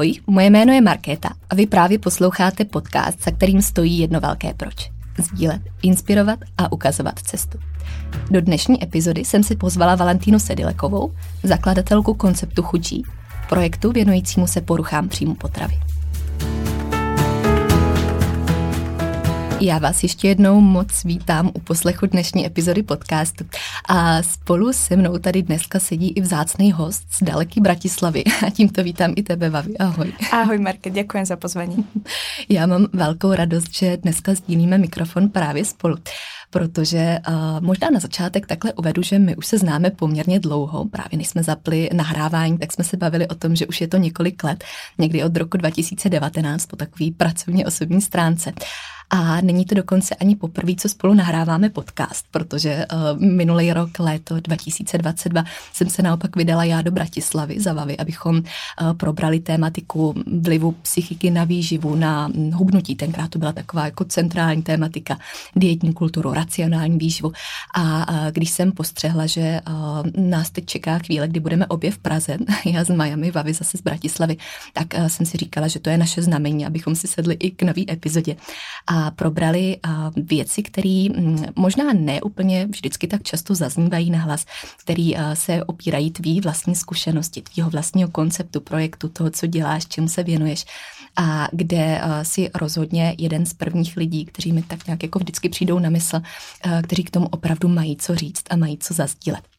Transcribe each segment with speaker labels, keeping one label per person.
Speaker 1: Ahoj, moje jméno je Markéta a vy právě posloucháte podcast, za kterým stojí jedno velké proč. Sdílet, inspirovat a ukazovat cestu. Do dnešní epizody jsem si pozvala Valentínu Sedilekovou, zakladatelku konceptu Chudí, projektu věnujícímu se poruchám příjmu potravy. Já vás ještě jednou moc vítám u poslechu dnešní epizody podcastu. A spolu se mnou tady dneska sedí i vzácný host z daleký Bratislavy. A tímto vítám i tebe, Vavi. Ahoj.
Speaker 2: Ahoj, Marke, děkuji za pozvání.
Speaker 1: Já mám velkou radost, že dneska sdílíme mikrofon právě spolu protože uh, možná na začátek takhle uvedu, že my už se známe poměrně dlouho, právě než jsme zapli nahrávání, tak jsme se bavili o tom, že už je to několik let, někdy od roku 2019 po takový pracovně osobní stránce. A není to dokonce ani poprvé, co spolu nahráváme podcast, protože uh, minulý rok, léto 2022, jsem se naopak vydala já do Bratislavy za Vavy, abychom uh, probrali tématiku vlivu psychiky na výživu, na hubnutí. Tenkrát to byla taková jako centrální tématika, dietní kulturu, racionální výživu. A uh, když jsem postřehla, že uh, nás teď čeká chvíle, kdy budeme obě v Praze, já z Miami, Vavy zase z Bratislavy, tak uh, jsem si říkala, že to je naše znamení, abychom si sedli i k nový epizodě. A probrali věci, které mm, možná ne úplně vždycky tak často zaznívají na hlas, který se opírají tvý vlastní zkušenosti, tvýho vlastního konceptu, projektu, toho, co děláš, čemu se věnuješ a kde si rozhodně jeden z prvních lidí, kteří mi tak nějak jako vždycky přijdou na mysl, kteří k tomu opravdu mají co říct a mají co zazdílet.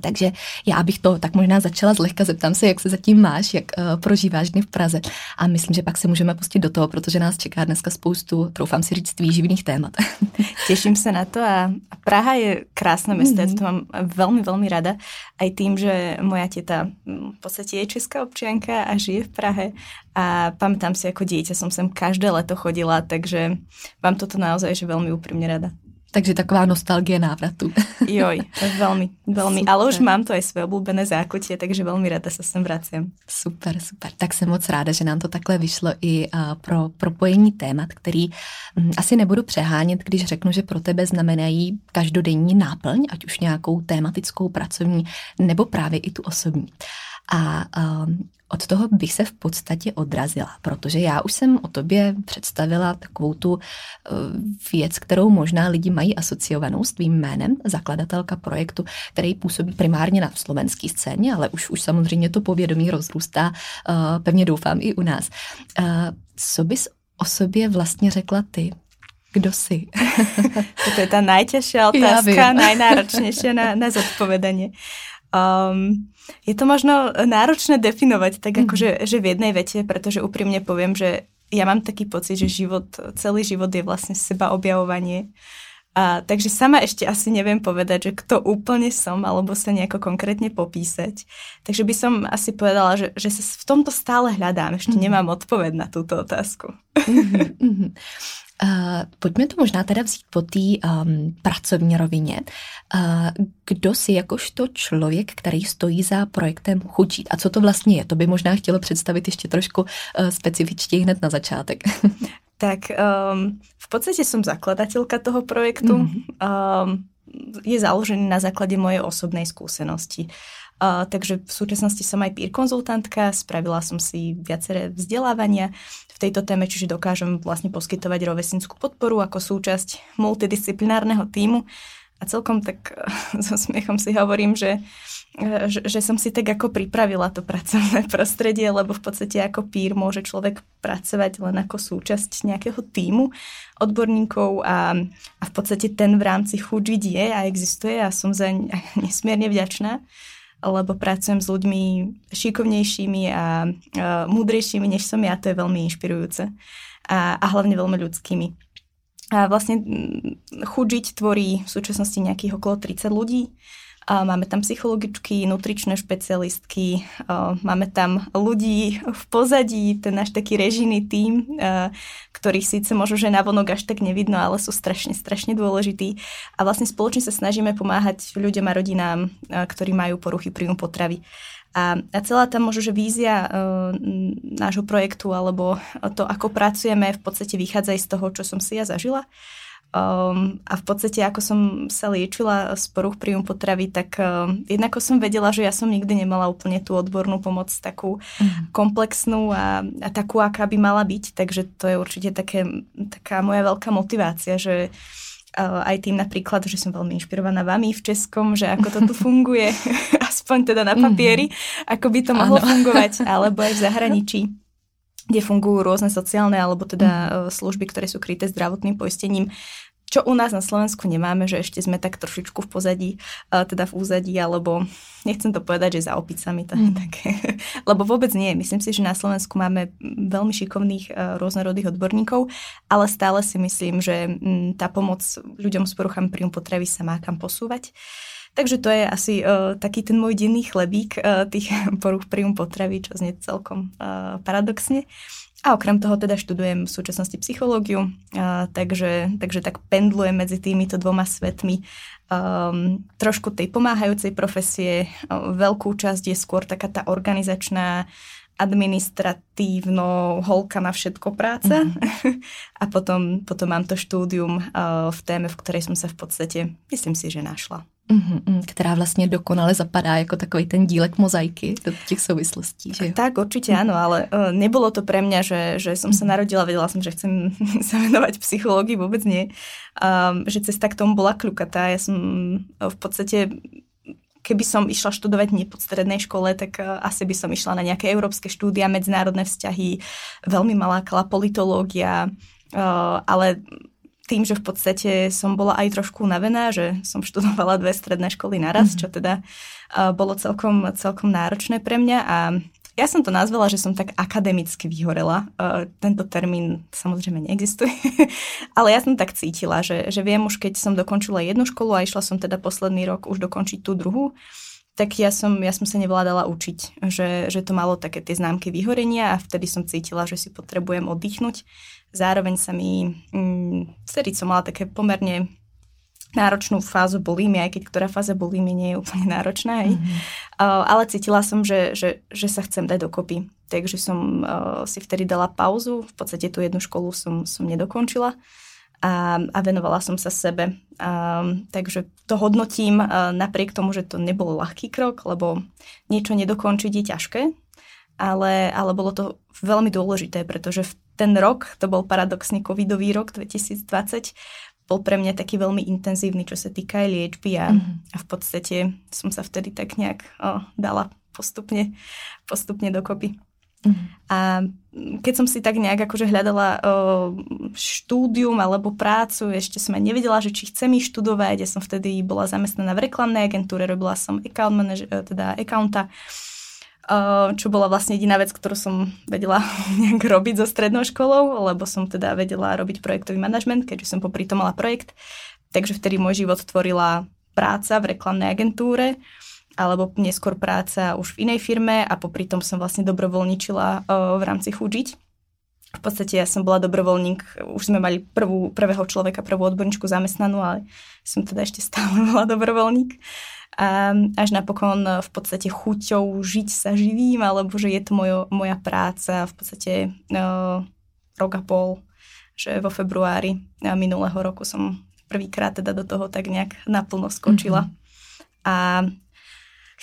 Speaker 1: Takže já bych to tak možná začala zlehka, zeptám se, jak se zatím máš, jak uh, prožíváš dny v Praze a myslím, že pak se můžeme pustit do toho, protože nás čeká dneska spoustu, troufám si říct, výživných témat.
Speaker 2: Těším se na to a Praha je krásné město, mm-hmm. to mám velmi, velmi rada. Aj tým, že moja teta v podstate je česká občianka a žije v Prahe a pamätám si, ako dieťa som sem každé leto chodila, takže mám toto naozaj že veľmi úprimne rada.
Speaker 1: Takže taková nostalgie návratu.
Speaker 2: Joj, velmi, velmi. Super. Ale už mám to aj svoje oblúbené zákutie, takže velmi ráda se sem vracím.
Speaker 1: Super, super. Tak jsem moc ráda, že nám to takhle vyšlo i pro propojení témat, který hm, asi nebudu přehánět, když řeknu, že pro tebe znamenají každodenní náplň, ať už nějakou tématickou, pracovní, nebo právě i tu osobní. A um, od toho bych se v podstatě odrazila, protože já už jsem o tobě představila takovou tu uh, věc, kterou možná lidi mají asociovanou s tvým jménem, zakladatelka projektu, který působí primárně na slovenské scéně, ale už, už samozřejmě to povědomí rozrůstá, uh, pevně doufám i u nás. Uh, co bys o sobě vlastně řekla ty? Kdo jsi?
Speaker 2: to je ta nejtěžší otázka, nejnáročnější na, na zodpovedanie. Um, je to možno náročné definovať tak mm. akože že v jednej vete, pretože úprimne poviem, že ja mám taký pocit, že život, celý život je vlastne seba objavovanie. A, takže sama ešte asi neviem povedať, že kto úplne som, alebo sa nejako konkrétne popísať. Takže by som asi povedala, že, že sa v tomto stále hľadám. Ešte mm. nemám odpoveď na túto otázku. Mm-hmm.
Speaker 1: Uh, pojďme to možná teda vzít po té um, pracovní rovině. Uh, kdo si jakožto člověk, který stojí za projektem Chučít a co to vlastně je? To by možná chtělo představit ještě trošku uh, specifičtěji hned na začátek.
Speaker 2: tak um, v podstate som zakladateľka toho projektu. Mm-hmm. Um, je založený na základe mojej osobnej skúsenosti. Uh, takže v súčasnosti som aj peer konzultantka, spravila som si viaceré vzdelávania tejto téme, čiže dokážem vlastne poskytovať rovesnickú podporu ako súčasť multidisciplinárneho týmu a celkom tak so smiechom si hovorím, že, že, že som si tak ako pripravila to pracovné prostredie, lebo v podstate ako pír môže človek pracovať len ako súčasť nejakého týmu odborníkov a, a v podstate ten v rámci chuť je a existuje a som za nesmierne vďačná lebo pracujem s ľuďmi šikovnejšími a, a múdrejšími, než som ja, to je veľmi inšpirujúce a, a hlavne veľmi ľudskými. A vlastne chuť tvorí v súčasnosti nejakých okolo 30 ľudí Máme tam psychologičky, nutričné špecialistky, máme tam ľudí v pozadí, ten náš taký režijný tím, ktorých síce možno, že navonok až tak nevidno, ale sú strašne, strašne dôležití. A vlastne spoločne sa snažíme pomáhať ľuďom a rodinám, ktorí majú poruchy príjmu potravy. A, celá tá možno, že vízia nášho projektu alebo to, ako pracujeme, v podstate vychádza aj z toho, čo som si ja zažila. Um, a v podstate, ako som sa liečila z poruch príjmu potravy, tak um, jednako som vedela, že ja som nikdy nemala úplne tú odbornú pomoc takú mm. komplexnú a, a takú, aká by mala byť. Takže to je určite také, taká moja veľká motivácia, že uh, aj tým napríklad, že som veľmi inšpirovaná vami v Českom, že ako to tu funguje, aspoň teda na papieri, mm. ako by to mohlo ano. fungovať, alebo aj v zahraničí kde fungujú rôzne sociálne alebo teda mm. služby, ktoré sú kryté zdravotným poistením čo u nás na Slovensku nemáme, že ešte sme tak trošičku v pozadí, teda v úzadí, alebo nechcem to povedať, že za opicami to je mm. také, lebo vôbec nie. Myslím si, že na Slovensku máme veľmi šikovných rôznorodých odborníkov, ale stále si myslím, že tá pomoc ľuďom s poruchami príjmu potravy sa má kam posúvať. Takže to je asi uh, taký ten môj denný chlebík uh, tých poruch príjmu potravy, čo znie celkom uh, paradoxne. A okrem toho teda študujem v súčasnosti psychológiu, uh, takže, takže tak pendlujem medzi týmito dvoma svetmi. Um, trošku tej pomáhajúcej profesie, uh, veľkú časť je skôr taká tá organizačná, administratívno holka na všetko práca mm-hmm. a potom, potom mám to štúdium uh, v téme, v ktorej som sa v podstate, myslím si, že našla.
Speaker 1: Mm-hmm, která vlastně dokonale zapadá jako takový ten dílek mozaiky do těch souvislostí. Že jo?
Speaker 2: Tak, určite áno, ale uh, nebolo to pre mňa, že, že som sa mhm. narodila, vedela som, že chcem sa venovať psychológii, vôbec nie. Um, že cesta k tomu bola kľukatá. Ja som uh, v podstate keby som išla študovať nie pod strednej škole, tak uh, asi by som išla na nejaké európske štúdia, medzinárodné vzťahy, veľmi malá politológia, uh, ale tým, že v podstate som bola aj trošku unavená, že som študovala dve stredné školy naraz, mm. čo teda uh, bolo celkom, celkom náročné pre mňa a ja som to nazvala, že som tak akademicky vyhorela. Uh, tento termín samozrejme neexistuje, ale ja som tak cítila, že, že viem už, keď som dokončila jednu školu a išla som teda posledný rok už dokončiť tú druhú, tak ja som, ja som sa nevládala učiť, že, že to malo také tie známky vyhorenia a vtedy som cítila, že si potrebujem oddychnúť. Zároveň sa mi, mm, vtedy som mala také pomerne náročnú fázu bulímy, aj keď ktorá fáza bulímy nie je úplne náročná. Mm-hmm. Uh, ale cítila som, že, že, že sa chcem dať dokopy. Takže som uh, si vtedy dala pauzu. V podstate tú jednu školu som, som nedokončila a, a venovala som sa sebe. A, takže to hodnotím a, napriek tomu, že to nebol ľahký krok, lebo niečo nedokončiť je ťažké, ale, ale bolo to veľmi dôležité, pretože v ten rok, to bol paradoxný covidový rok 2020, bol pre mňa taký veľmi intenzívny, čo sa týka aj liečby a, mm-hmm. a v podstate som sa vtedy tak nejak o, dala postupne, postupne dokopy. Mm-hmm. A keď som si tak nejak akože hľadala štúdium alebo prácu, ešte som aj nevedela, že či chcem ich študovať. Ja som vtedy bola zamestnaná v reklamnej agentúre, robila som account manager, teda accounta, čo bola vlastne jediná vec, ktorú som vedela nejak robiť so strednou školou, lebo som teda vedela robiť projektový manažment, keďže som popri tom mala projekt. Takže vtedy môj život tvorila práca v reklamnej agentúre alebo neskôr práca už v inej firme a popri tom som vlastne dobrovoľničila v rámci Chužiť. V podstate ja som bola dobrovoľník, už sme mali prvú, prvého človeka, prvú odborníčku zamestnanú, ale som teda ešte stále bola dobrovoľník. A až napokon v podstate chuťou žiť sa živím, alebo že je to mojo, moja práca v podstate no, rok a pol, že vo februári minulého roku som prvýkrát teda do toho tak nejak naplno skočila. Mm-hmm. A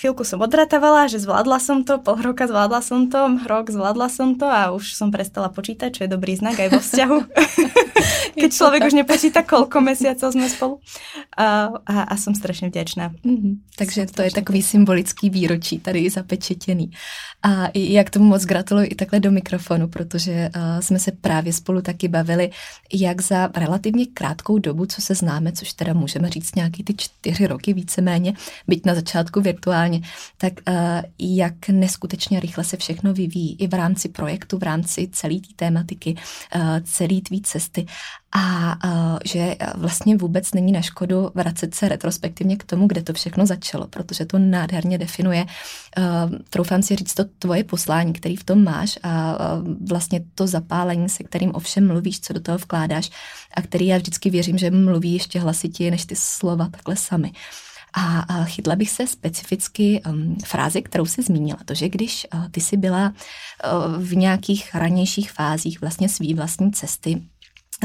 Speaker 2: chvíľku som odratávala, že zvládla som to, pol roka zvládla som to, rok zvládla som to a už som prestala počítať, čo je dobrý znak aj vo vzťahu. Keď človek už nepočíta, koľko mesiacov sme spolu. A, a, a som strašne vďačná.
Speaker 1: Mm-hmm. Takže som to je takový vďačná. symbolický výročí tady zapečetěný. A jak tomu moc gratuluji i takhle do mikrofonu, protože uh, jsme se právě spolu taky bavili, jak za relativně krátkou dobu, co se známe, což teda můžeme říct nějaký ty čtyři roky víceméně, byť na začátku virtuálně opakovaně, tak uh, jak neskutečně rychle se všechno vyvíjí i v rámci projektu, v rámci celé té tématiky, uh, celé tvý cesty a uh, že vlastně vůbec není na škodu vracet se retrospektivně k tomu, kde to všechno začalo, protože to nádherně definuje, troufám si říct, to tvoje poslání, který v tom máš a vlastně to zapálení, se kterým ovšem mluvíš, co do toho vkládáš a který já vždycky věřím, že mluví ještě hlasitěji než ty slova takhle sami. A, chytla bych se specificky um, frázi, kterou si zmínila, to, že když uh, ty jsi byla uh, v nějakých ranějších fázích vlastně svý vlastní cesty,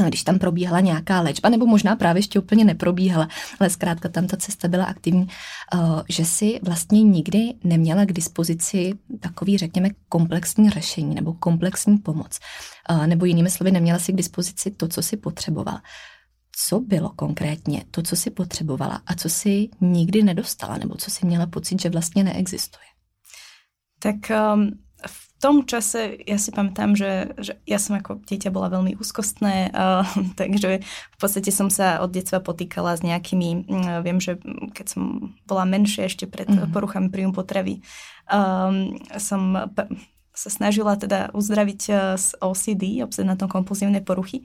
Speaker 1: když tam probíhala nějaká léčba, nebo možná právě ještě úplně neprobíhala, ale zkrátka tam ta cesta byla aktivní, uh, že si vlastně nikdy neměla k dispozici takový, řekněme, komplexní řešení nebo komplexní pomoc. Nebo jinými slovy, neměla si k dispozici to, co si potřebovala co bylo konkrétně to, co si potřebovala a co si nikdy nedostala, nebo co si měla pocit, že vlastně neexistuje?
Speaker 2: Tak um, v tom čase ja si pamätám, že, že ja som ako dieťa bola veľmi úzkostné, uh, takže v podstate som sa od detstva potýkala s nejakými, uh, viem, že keď som bola menšia ešte pred mm-hmm. poruchami príjmu potravy, um, som p- sa snažila teda uzdraviť uh, z OCD, obsednatno kompulzívne poruchy.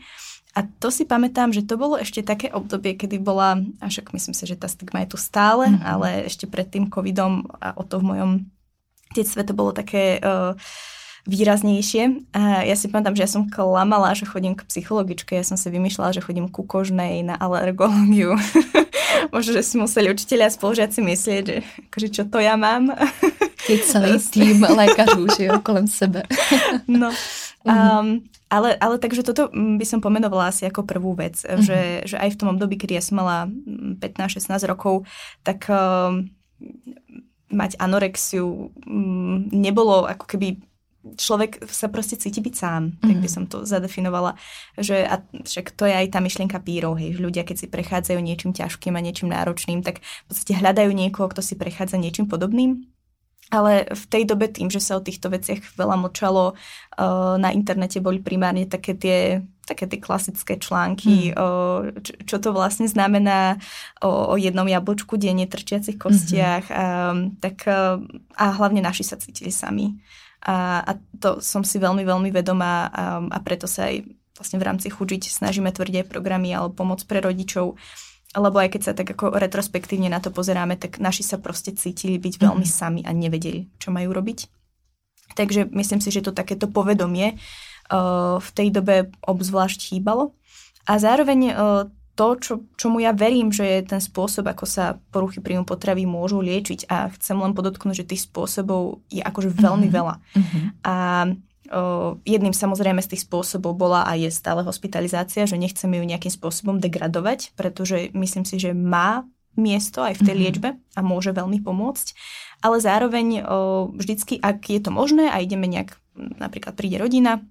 Speaker 2: A to si pamätám, že to bolo ešte také obdobie, kedy bola, a však myslím si, že tá stigma je tu stále, mm-hmm. ale ešte pred tým covidom a o to v mojom detstve to bolo také uh, výraznejšie. A ja si pamätám, že ja som klamala, že chodím k psychologičke, ja som si vymýšľala, že chodím ku kožnej na alergológiu. Možno, že si museli učiteľia a spolužiaci myslieť, že akože čo to ja mám.
Speaker 1: Keď celý tým lékařů, že jo, kolem sebe.
Speaker 2: no. Um, ale, ale takže toto by som pomenovala asi ako prvú vec, mm-hmm. že, že aj v tom období, kedy ja som mala 15-16 mm, rokov, tak uh, mať anorexiu um, nebolo ako keby človek sa proste cíti byť sám, mm-hmm. tak by mhm. som to zadefinovala. Že, a však to je aj tá myšlienka pírov, hej, že ľudia, keď si prechádzajú niečím ťažkým a niečím náročným, tak v podstate hľadajú niekoho, kto si prechádza niečím podobným ale v tej dobe tým, že sa o týchto veciach veľa močalo, uh, na internete boli primárne také tie, také tie klasické články, mm. uh, čo, to vlastne znamená o, o jednom jablčku denne, trčiacich kostiach. Mm-hmm. Um, tak, uh, a hlavne naši sa cítili sami. A, a to som si veľmi, veľmi vedomá a, a preto sa aj vlastne v rámci Chužiť snažíme tvrdiť aj programy alebo pomoc pre rodičov, lebo aj keď sa tak ako retrospektívne na to pozeráme, tak naši sa proste cítili byť veľmi mm. sami a nevedeli, čo majú robiť. Takže myslím si, že to takéto povedomie uh, v tej dobe obzvlášť chýbalo. A zároveň uh, to, čo, čomu ja verím, že je ten spôsob, ako sa poruchy príjmu potravy môžu liečiť a chcem len podotknúť, že tých spôsobov je akože veľmi mm-hmm. veľa. Mm-hmm. A jedným samozrejme z tých spôsobov bola a je stále hospitalizácia, že nechceme ju nejakým spôsobom degradovať, pretože myslím si, že má miesto aj v tej mm-hmm. liečbe a môže veľmi pomôcť. Ale zároveň vždycky, ak je to možné a ideme nejak, napríklad príde rodina,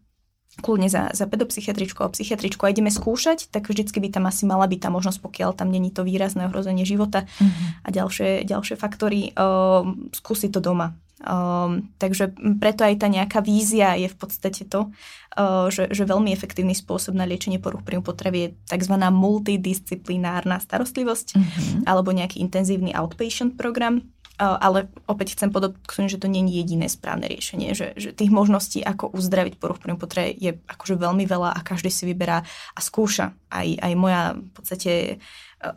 Speaker 2: kľudne za, za pedopsychiatričku a psychiatričku a ideme skúšať, tak vždycky by tam asi mala byť tá možnosť, pokiaľ tam není to výrazné ohrozenie života mm-hmm. a ďalšie, ďalšie faktory, uh, skúsiť to doma. Um, takže preto aj tá nejaká vízia je v podstate to, uh, že, že veľmi efektívny spôsob na liečenie poruch príjmu potravy je tzv. multidisciplinárna starostlivosť mm-hmm. alebo nejaký intenzívny outpatient program. Uh, ale opäť chcem podotknúť, že to nie je jediné správne riešenie, že, že tých možností, ako uzdraviť poruch príjmu potravy je akože veľmi veľa a každý si vyberá a skúša. Aj, aj moja v podstate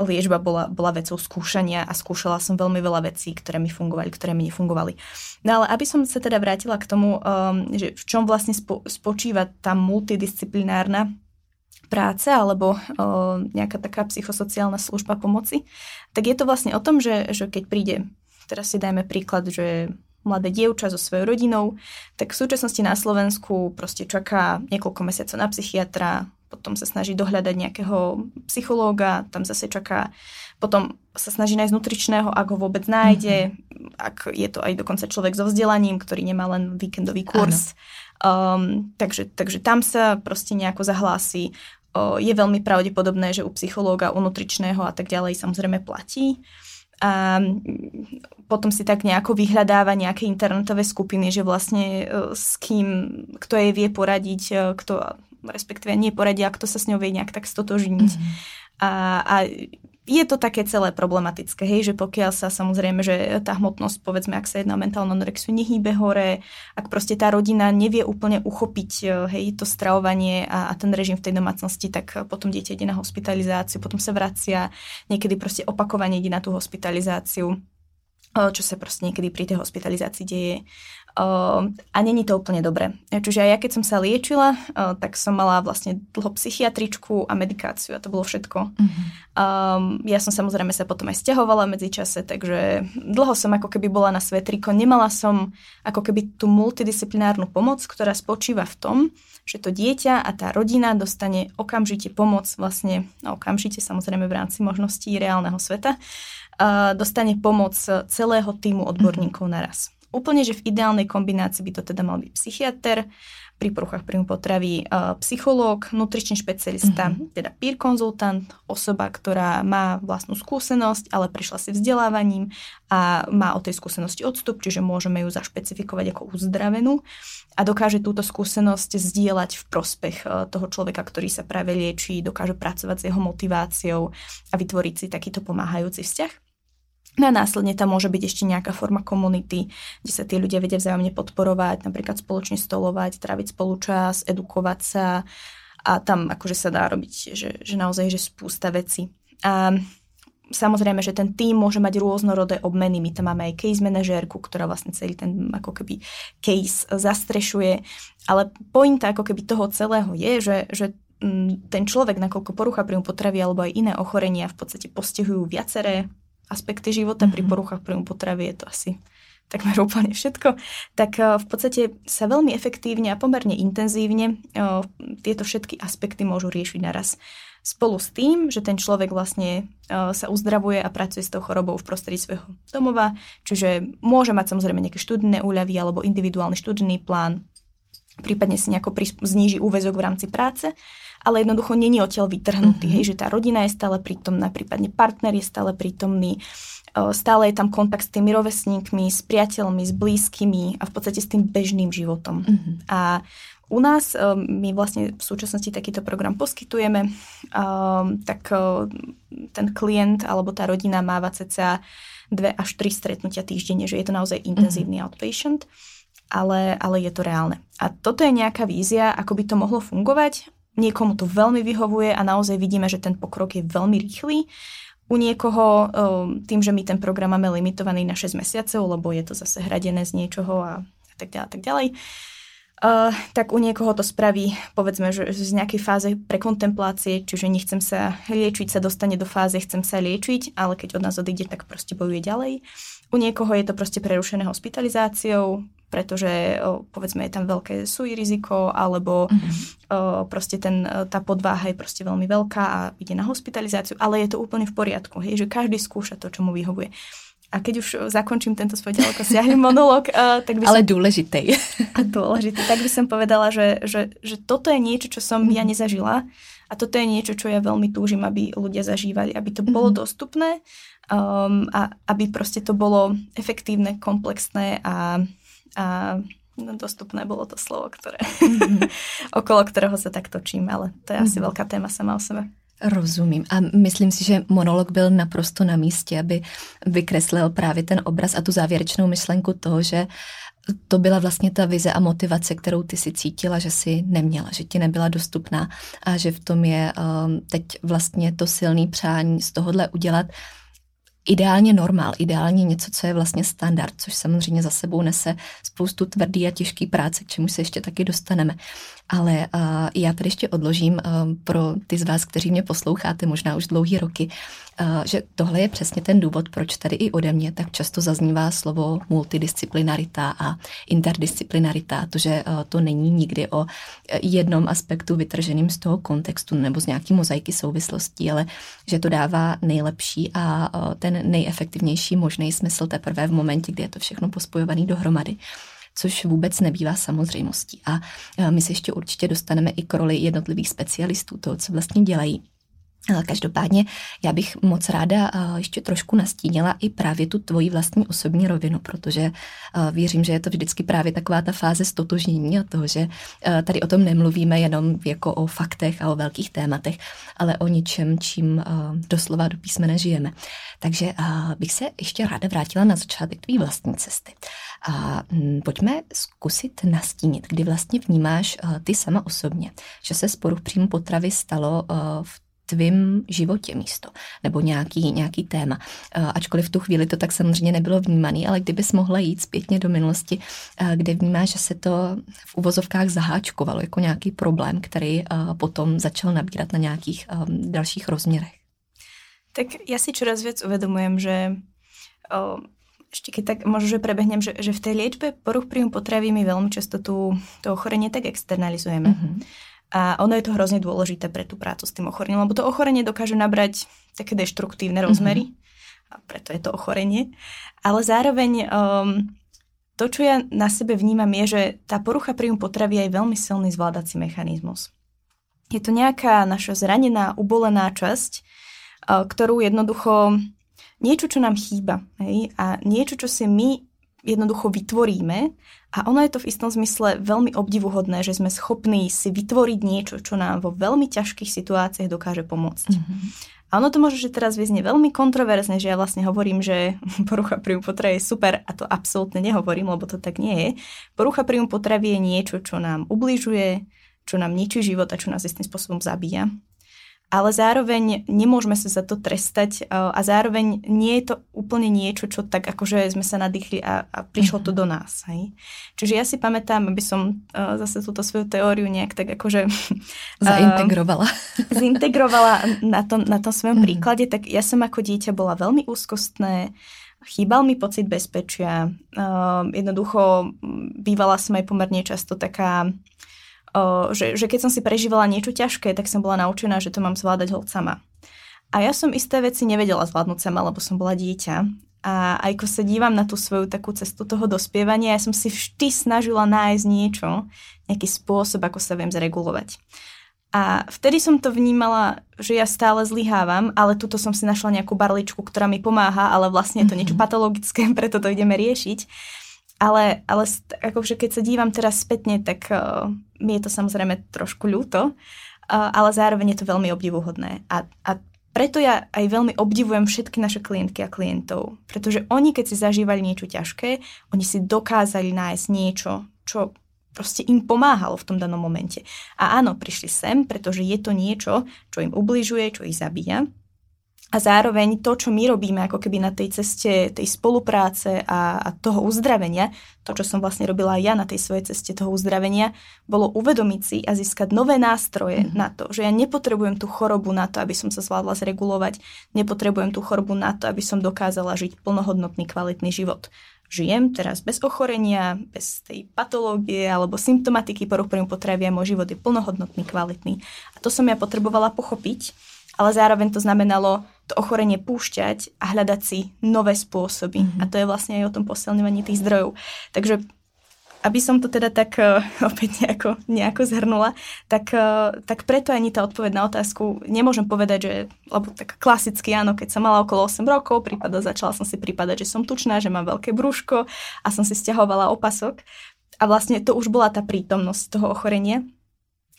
Speaker 2: liečba bola, bola vecou skúšania a skúšala som veľmi veľa vecí, ktoré mi fungovali, ktoré mi nefungovali. No ale aby som sa teda vrátila k tomu, um, že v čom vlastne spo, spočíva tá multidisciplinárna práce alebo uh, nejaká taká psychosociálna služba pomoci, tak je to vlastne o tom, že, že keď príde, teraz si dajme príklad, že mladé dievča so svojou rodinou, tak v súčasnosti na Slovensku proste čaká niekoľko mesiacov na psychiatra, potom sa snaží dohľadať nejakého psychológa, tam zase čaká, potom sa snaží nájsť nutričného, ak ho vôbec nájde, mm-hmm. ak je to aj dokonca človek so vzdelaním, ktorý nemá len víkendový kurz. Um, takže, takže tam sa proste nejako zahlási. Uh, je veľmi pravdepodobné, že u psychológa, u nutričného a tak ďalej samozrejme platí. A potom si tak nejako vyhľadáva nejaké internetové skupiny, že vlastne s kým, kto jej vie poradiť, kto respektíve nie poradia, kto sa s ňou vie nejak tak stotožniť. Mm-hmm. A, a je to také celé problematické, hej, že pokiaľ sa samozrejme, že tá hmotnosť, povedzme, ak sa jedná o mentálnu anorexiu, nehýbe hore, ak proste tá rodina nevie úplne uchopiť, e, hej, to stravovanie a, a ten režim v tej domácnosti, tak potom dieťa ide na hospitalizáciu, potom sa vracia, niekedy proste opakovane ide na tú hospitalizáciu čo sa proste niekedy pri tej hospitalizácii deje. A není to úplne dobre. Čiže aj ja, keď som sa liečila, tak som mala vlastne dlho psychiatričku a medikáciu a to bolo všetko. Mm-hmm. Ja som samozrejme sa potom aj stiahovala medzi čase, takže dlho som ako keby bola na svetriko. Nemala som ako keby tú multidisciplinárnu pomoc, ktorá spočíva v tom, že to dieťa a tá rodina dostane okamžite pomoc vlastne, no okamžite samozrejme v rámci možností reálneho sveta, dostane pomoc celého týmu odborníkov mm-hmm. naraz. Úplne, že v ideálnej kombinácii by to teda mal byť psychiatr, pri poruchách príjmu potravy psychológ, nutričný špecialista, mm-hmm. teda peer konzultant, osoba, ktorá má vlastnú skúsenosť, ale prešla si vzdelávaním a má o tej skúsenosti odstup, čiže môžeme ju zašpecifikovať ako uzdravenú a dokáže túto skúsenosť zdieľať v prospech toho človeka, ktorý sa práve lieči, dokáže pracovať s jeho motiváciou a vytvoriť si takýto pomáhajúci vzťah. No a následne tam môže byť ešte nejaká forma komunity, kde sa tí ľudia vedia vzájomne podporovať, napríklad spoločne stolovať, tráviť spolu čas, edukovať sa a tam akože sa dá robiť, že, že naozaj že spústa veci. A samozrejme, že ten tým môže mať rôznorodé obmeny. My tam máme aj case manažérku, ktorá vlastne celý ten ako keby case zastrešuje. Ale pointa ako keby toho celého je, že, že mm, ten človek, nakoľko porucha príjmu potravy alebo aj iné ochorenia v podstate postihujú viaceré aspekty života, pri mhm. poruchách príjmu potravy je to asi takmer úplne všetko, tak eh, v podstate sa veľmi efektívne a pomerne intenzívne eh, tieto všetky aspekty môžu riešiť naraz. Spolu s tým, že ten človek vlastne eh, sa uzdravuje a pracuje s tou chorobou v prostredí svojho domova, čiže môže mať samozrejme nejaké študijné úľavy alebo individuálny študijný plán, prípadne si nejako zníži úvezok v rámci práce ale jednoducho není odtiaľ vytrhnutý, mm-hmm. hej, že tá rodina je stále prítomná, prípadne partner je stále prítomný, stále je tam kontakt s tými rovesníkmi, s priateľmi, s blízkymi a v podstate s tým bežným životom. Mm-hmm. A u nás my vlastne v súčasnosti takýto program poskytujeme, tak ten klient alebo tá rodina máva cca dve až tri stretnutia týždenne, že je to naozaj intenzívny mm-hmm. outpatient, ale, ale je to reálne. A toto je nejaká vízia, ako by to mohlo fungovať Niekomu to veľmi vyhovuje a naozaj vidíme, že ten pokrok je veľmi rýchly. U niekoho, um, tým, že my ten program máme limitovaný na 6 mesiacov, lebo je to zase hradené z niečoho a tak ďalej, tak ďalej, uh, tak u niekoho to spraví, povedzme, že z nejakej fáze prekontemplácie, čiže nechcem sa liečiť, sa dostane do fáze, chcem sa liečiť, ale keď od nás odíde, tak proste bojuje ďalej. U niekoho je to proste prerušené hospitalizáciou, pretože povedzme je tam veľké súj riziko, alebo mm-hmm. proste ten, tá podváha je proste veľmi veľká a ide na hospitalizáciu, ale je to úplne v poriadku, hej, že každý skúša to, čo mu vyhovuje. A keď už zakončím tento svoj ďaleko siahly monolog, tak by
Speaker 1: som... Ale dôležitej.
Speaker 2: dôležitý. Tak by som povedala, že, že, že toto je niečo, čo som mm-hmm. ja mhm. nezažila a toto je niečo, čo ja veľmi túžim, aby ľudia zažívali, aby to bolo mm-hmm. dostupné um, a aby proste to bolo efektívne, komplexné a a dostupné bolo to slovo, ktoré, mm-hmm. okolo ktorého sa tak točím, ale to je asi mm-hmm. veľká téma sama o sebe.
Speaker 1: Rozumím. A myslím si, že monolog byl naprosto na místě, aby vykreslil právě ten obraz a tu závěrečnou myšlenku toho, že to byla vlastně ta vize a motivace, kterou ty si cítila, že si neměla, že ti nebyla dostupná a že v tom je um, teď vlastně to silný přání z tohohle udělat ideálně normál, ideálně něco, co je vlastně standard, což samozřejmě za sebou nese spoustu tvrdý a těžký práce, k čemu se ještě taky dostaneme. Ale uh, já tady ještě odložím uh, pro ty z vás, kteří mě posloucháte možná už dlouhý roky, že tohle je přesně ten důvod, proč tady i ode mě tak často zaznívá slovo multidisciplinarita a interdisciplinarita, to, že to není nikdy o e, jednom aspektu vytrženým z toho kontextu nebo z nějaký mozaiky souvislostí, ale že to dává nejlepší a ten nejefektivnější možný smysl teprve v momentě, kdy je to všechno pospojované dohromady což vůbec nebývá samozřejmostí. A my se ještě určitě dostaneme i k roli jednotlivých specialistů, toho, co vlastně dělají. Každopádně já bych moc ráda ještě trošku nastínila i právě tu tvoji vlastní osobní rovinu, protože věřím, že je to vždycky právě taková ta fáze stotožnění a toho, že tady o tom nemluvíme jenom jako o faktech a o velkých tématech, ale o něčem, čím doslova do písmene žijeme. Takže bych se ještě ráda vrátila na začátek tvý vlastní cesty. A pojďme zkusit nastínit, kdy vlastně vnímáš ty sama osobně, že se sporu příjmu potravy stalo v tvým životě místo, nebo nějaký, nějaký téma. Eh, ačkoliv v tu chvíli to tak samozřejmě nebylo vnímaný, ale kdybys mohla jít zpětně do minulosti, eh, kde vnímáš, že se to v uvozovkách zaháčkovalo jako nějaký problém, který eh, potom začal nabírat na nějakých dalších rozměrech.
Speaker 2: Tak ja si čoraz viac uvedomujem, že o, ešte keď tak možno, že prebehnem, že, že v tej liečbe poruch príjmu potravy my veľmi často tú, to ochorenie tak externalizujeme. Mm-hmm. A ono je to hrozne dôležité pre tú prácu s tým ochorením, lebo to ochorenie dokáže nabrať také deštruktívne rozmery, mm-hmm. a preto je to ochorenie. Ale zároveň um, to, čo ja na sebe vnímam, je, že tá porucha príjmu potravy je veľmi silný zvládací mechanizmus. Je to nejaká naša zranená, ubolená časť, uh, ktorú jednoducho niečo, čo nám chýba. Hej? A niečo, čo si my jednoducho vytvoríme a ono je to v istom zmysle veľmi obdivuhodné, že sme schopní si vytvoriť niečo, čo nám vo veľmi ťažkých situáciách dokáže pomôcť. Mm-hmm. A ono to môže, že teraz vyznie veľmi kontroverzne, že ja vlastne hovorím, že porucha príjmu potravy je super a to absolútne nehovorím, lebo to tak nie je. Porucha príjmu potravy je niečo, čo nám ubližuje, čo nám ničí život a čo nás istým spôsobom zabíja ale zároveň nemôžeme sa za to trestať a zároveň nie je to úplne niečo, čo tak akože sme sa nadýchli a, a prišlo to mhm. do nás. Hej. Čiže ja si pamätám, aby som uh, zase túto svoju teóriu nejak tak akože...
Speaker 1: Zaintegrovala.
Speaker 2: Uh, zaintegrovala na tom, na tom svojom mm. príklade, tak ja som ako dieťa bola veľmi úzkostné, chýbal mi pocit bezpečia, jednoducho bývala som aj pomerne často taká že, že keď som si prežívala niečo ťažké, tak som bola naučená, že to mám zvládať hod sama. A ja som isté veci nevedela zvládnuť sama, lebo som bola dieťa. A aj keď sa dívam na tú svoju takú cestu toho dospievania, ja som si vždy snažila nájsť niečo, nejaký spôsob, ako sa viem zregulovať. A vtedy som to vnímala, že ja stále zlyhávam, ale tuto som si našla nejakú barličku, ktorá mi pomáha, ale vlastne je to niečo mhm. patologické, preto to ideme riešiť. Ale, ale akože keď sa dívam teraz spätne, tak uh, mi je to samozrejme trošku ľúto, ale zároveň je to veľmi obdivuhodné. A, a preto ja aj veľmi obdivujem všetky naše klientky a klientov, pretože oni, keď si zažívali niečo ťažké, oni si dokázali nájsť niečo, čo proste im pomáhalo v tom danom momente. A áno, prišli sem, pretože je to niečo, čo im ubližuje, čo ich zabíja a zároveň to, čo my robíme ako keby na tej ceste tej spolupráce a, a toho uzdravenia, to, čo som vlastne robila aj ja na tej svojej ceste toho uzdravenia, bolo uvedomiť si a získať nové nástroje mm-hmm. na to, že ja nepotrebujem tú chorobu na to, aby som sa zvládla zregulovať, nepotrebujem tú chorobu na to, aby som dokázala žiť plnohodnotný, kvalitný život. Žijem teraz bez ochorenia, bez tej patológie alebo symptomatiky poruch potravy a môj život je plnohodnotný, kvalitný. A to som ja potrebovala pochopiť ale zároveň to znamenalo to ochorenie púšťať a hľadať si nové spôsoby. Mm-hmm. A to je vlastne aj o tom posilňovaní tých zdrojov. Takže aby som to teda tak uh, opäť nejako, nejako zhrnula, tak, uh, tak preto ani tá odpoveď na otázku nemôžem povedať, že, lebo tak klasicky áno, keď som mala okolo 8 rokov, prípada, začala som si prípadať, že som tučná, že mám veľké brúško a som si stiahovala opasok. A vlastne to už bola tá prítomnosť toho ochorenia.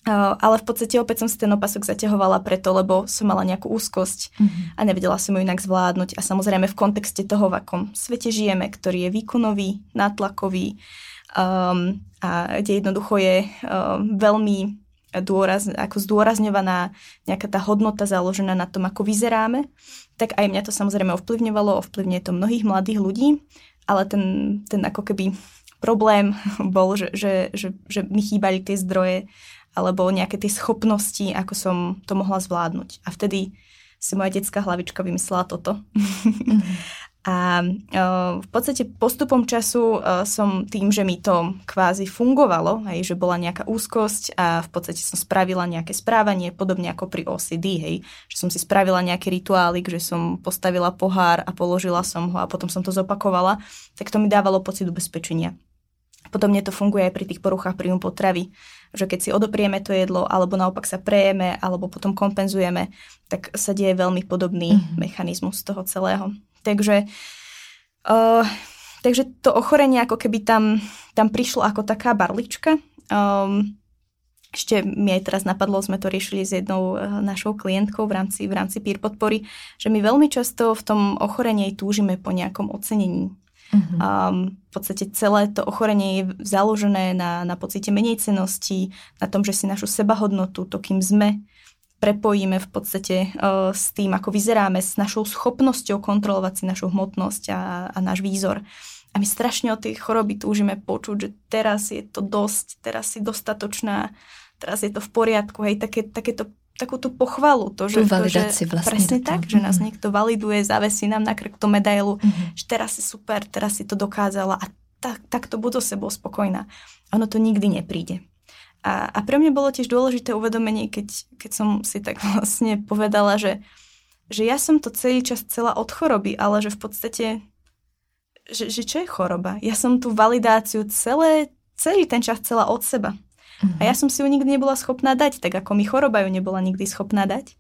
Speaker 2: Ale v podstate opäť som si ten opasok zaťahovala preto, lebo som mala nejakú úzkosť mm-hmm. a nevedela som ju inak zvládnuť. A samozrejme v kontexte toho, v akom svete žijeme, ktorý je výkonový, nátlakový um, a kde jednoducho je um, veľmi dôraz, ako zdôrazňovaná nejaká tá hodnota založená na tom, ako vyzeráme, tak aj mňa to samozrejme ovplyvňovalo, ovplyvňuje to mnohých mladých ľudí, ale ten, ten ako keby problém bol, že, že, že, že mi chýbali tie zdroje alebo nejaké tie schopnosti, ako som to mohla zvládnuť. A vtedy si moja detská hlavička vymyslela toto. Mm-hmm. A uh, v podstate postupom času uh, som tým, že mi to kvázi fungovalo, hej, že bola nejaká úzkosť a v podstate som spravila nejaké správanie, podobne ako pri OCD, hej, že som si spravila nejaký rituálik, že som postavila pohár a položila som ho a potom som to zopakovala, tak to mi dávalo pocit ubezpečenia. Podobne to funguje aj pri tých poruchách príjmu potravy, že keď si odoprieme to jedlo, alebo naopak sa prejeme, alebo potom kompenzujeme, tak sa deje veľmi podobný mm-hmm. mechanizmus toho celého. Takže, uh, takže to ochorenie ako keby tam, tam prišlo ako taká barlička. Um, ešte mi aj teraz napadlo, sme to riešili s jednou uh, našou klientkou v rámci, v rámci peer podpory, že my veľmi často v tom ochorení túžime po nejakom ocenení Uh-huh. Um, v podstate celé to ochorenie je založené na, na pocite menej cenosti, na tom, že si našu sebahodnotu, to kým sme, prepojíme v podstate uh, s tým, ako vyzeráme, s našou schopnosťou kontrolovať si našu hmotnosť a, a náš výzor. A my strašne od tej choroby túžime počuť, že teraz je to dosť, teraz si dostatočná, teraz je to v poriadku, hej, také, takéto takú tú pochvalu. To, že,
Speaker 1: tú
Speaker 2: to, že, vlastne. Presne tak, že nás mhm. niekto validuje, zavesí nám na krk tú medailu, mm-hmm. že teraz si super, teraz si to dokázala a tak, tak to budú sebou spokojná. Ono to nikdy nepríde. A, a pre mňa bolo tiež dôležité uvedomenie, keď, keď som si tak vlastne povedala, že, že ja som to celý čas celá od choroby, ale že v podstate, že, že čo je choroba? Ja som tú validáciu celé, celý ten čas celá od seba. Uh-huh. A ja som si ju nikdy nebola schopná dať, tak ako mi choroba ju nebola nikdy schopná dať.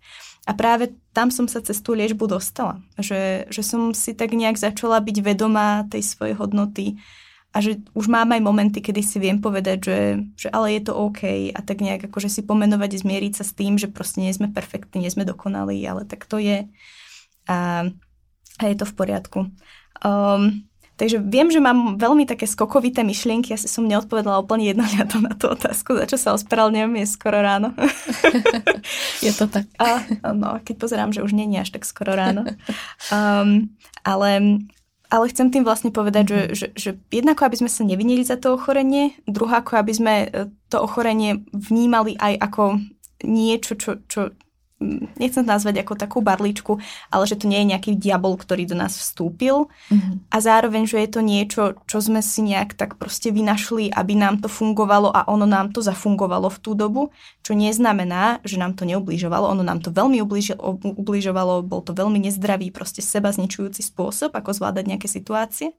Speaker 2: A práve tam som sa cez tú liečbu dostala. Že, že som si tak nejak začala byť vedomá tej svojej hodnoty a že už mám aj momenty, kedy si viem povedať, že, že ale je to OK a tak nejak akože si pomenovať, zmieriť sa s tým, že proste nie sme perfektní, nie sme dokonalí, ale tak to je a, a je to v poriadku. Um, Takže viem, že mám veľmi také skokovité myšlienky, asi som neodpovedala úplne jednohľadom na tú otázku, za čo sa ospravedlňujem, je skoro ráno.
Speaker 1: je to tak.
Speaker 2: A, no, keď pozerám, že už nie je až tak skoro ráno. Um, ale, ale chcem tým vlastne povedať, že, mhm. že, že jednako, aby sme sa nevinili za to ochorenie, druhako, aby sme e, to ochorenie vnímali aj ako niečo, čo, čo, nechcem to nazvať ako takú barličku, ale že to nie je nejaký diabol, ktorý do nás vstúpil mm-hmm. a zároveň, že je to niečo, čo sme si nejak tak proste vynašli, aby nám to fungovalo a ono nám to zafungovalo v tú dobu, čo neznamená, že nám to neubližovalo, ono nám to veľmi ubližovalo, bol to veľmi nezdravý, proste seba zničujúci spôsob, ako zvládať nejaké situácie.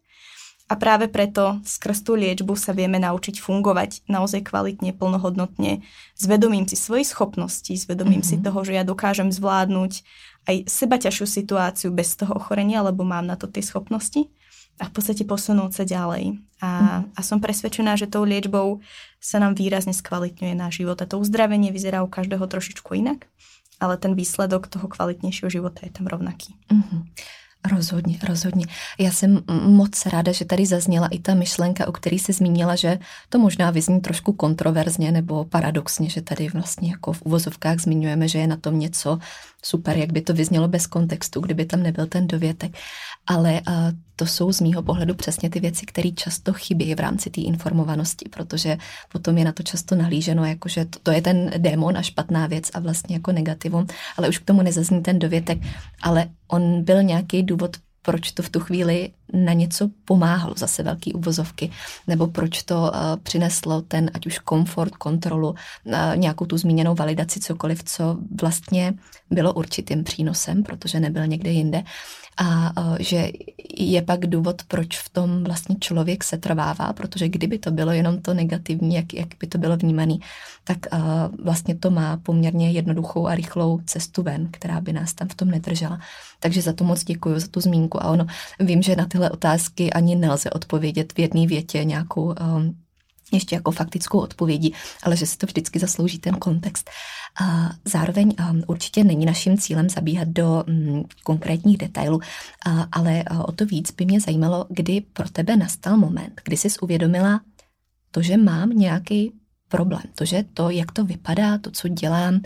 Speaker 2: A práve preto skrz tú liečbu sa vieme naučiť fungovať naozaj kvalitne, plnohodnotne, s vedomím si svojich schopností, s vedomím mm-hmm. si toho, že ja dokážem zvládnuť aj seba ťažšiu situáciu bez toho ochorenia, lebo mám na to tie schopnosti a v podstate posunúť sa ďalej. A, mm-hmm. a som presvedčená, že tou liečbou sa nám výrazne skvalitňuje náš život a to uzdravenie vyzerá u každého trošičku inak, ale ten výsledok toho kvalitnejšieho života je tam rovnaký. Mm-hmm.
Speaker 1: Rozhodně, rozhodně. Já jsem moc ráda, že tady zazněla i ta myšlenka, o který se zmínila, že to možná vyzní trošku kontroverzně nebo paradoxně, že tady vlastně jako v uvozovkách zmiňujeme, že je na tom něco super, jak by to vyznělo bez kontextu, kdyby tam nebyl ten dovětek. Ale uh, to jsou z mýho pohledu přesně ty věci, které často chybí v rámci té informovanosti, protože potom je na to často nahlíženo, jako že to, to je ten démon a špatná věc a vlastně jako negativum, ale už k tomu nezazní ten dovětek, ale on byl nějaký důvod, proč to v tu chvíli na něco pomáhalo, zase velký uvozovky, nebo proč to uh, přineslo ten, ať už komfort, kontrolu, uh, nějakou tu zmíněnou validaci, cokoliv, co vlastně bylo určitým přínosem, protože nebyl někde jinde a že je pak důvod, proč v tom vlastně člověk se trvává, protože kdyby to bylo jenom to negativní, jak, jak by to bylo vnímané, tak vlastně to má poměrně jednoduchou a rychlou cestu ven, která by nás tam v tom nedržela. Takže za to moc děkuji, za tu zmínku. A ono, vím, že na tyhle otázky ani nelze odpovědět v jedné větě nějakou um, ještě jako faktickou odpovědí, ale že si to vždycky zaslouží ten kontext. A zároveň um, určitě není naším cílem zabíhat do um, konkrétních detailů, ale o to víc by mě zajímalo, kdy pro tebe nastal moment, kdy jsi uvědomila to, že mám nějaký problém. To, že to, jak to vypadá, to, co dělám,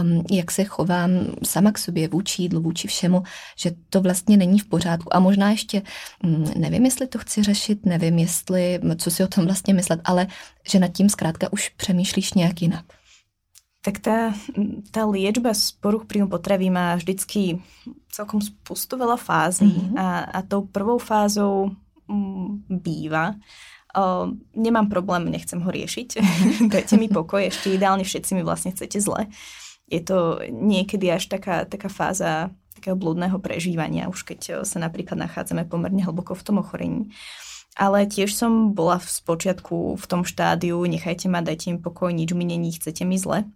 Speaker 1: um, jak se chovám sama k sobě vůči jídlu, vůči všemu, že to vlastně není v pořádku. A možná ještě um, nevím, jestli to chci řešit, nevím, jestli, co si o tom vlastně myslet, ale že nad tím zkrátka už přemýšlíš nějak jinak.
Speaker 2: Tak tá, tá liečba z poruch príjmu potravy má vždycky celkom spustu veľa fází mm-hmm. a, a tou prvou fázou m, býva Uh, nemám problém, nechcem ho riešiť. Dajte mi pokoj, ešte ideálne všetci mi vlastne chcete zle. Je to niekedy až taká, taká fáza takého blúdneho prežívania, už keď sa napríklad nachádzame pomerne hlboko v tom ochorení. ale tiež som bola v spočiatku v tom štádiu, nechajte ma, dajte mi pokoj, nič mi není, chcete mi zle.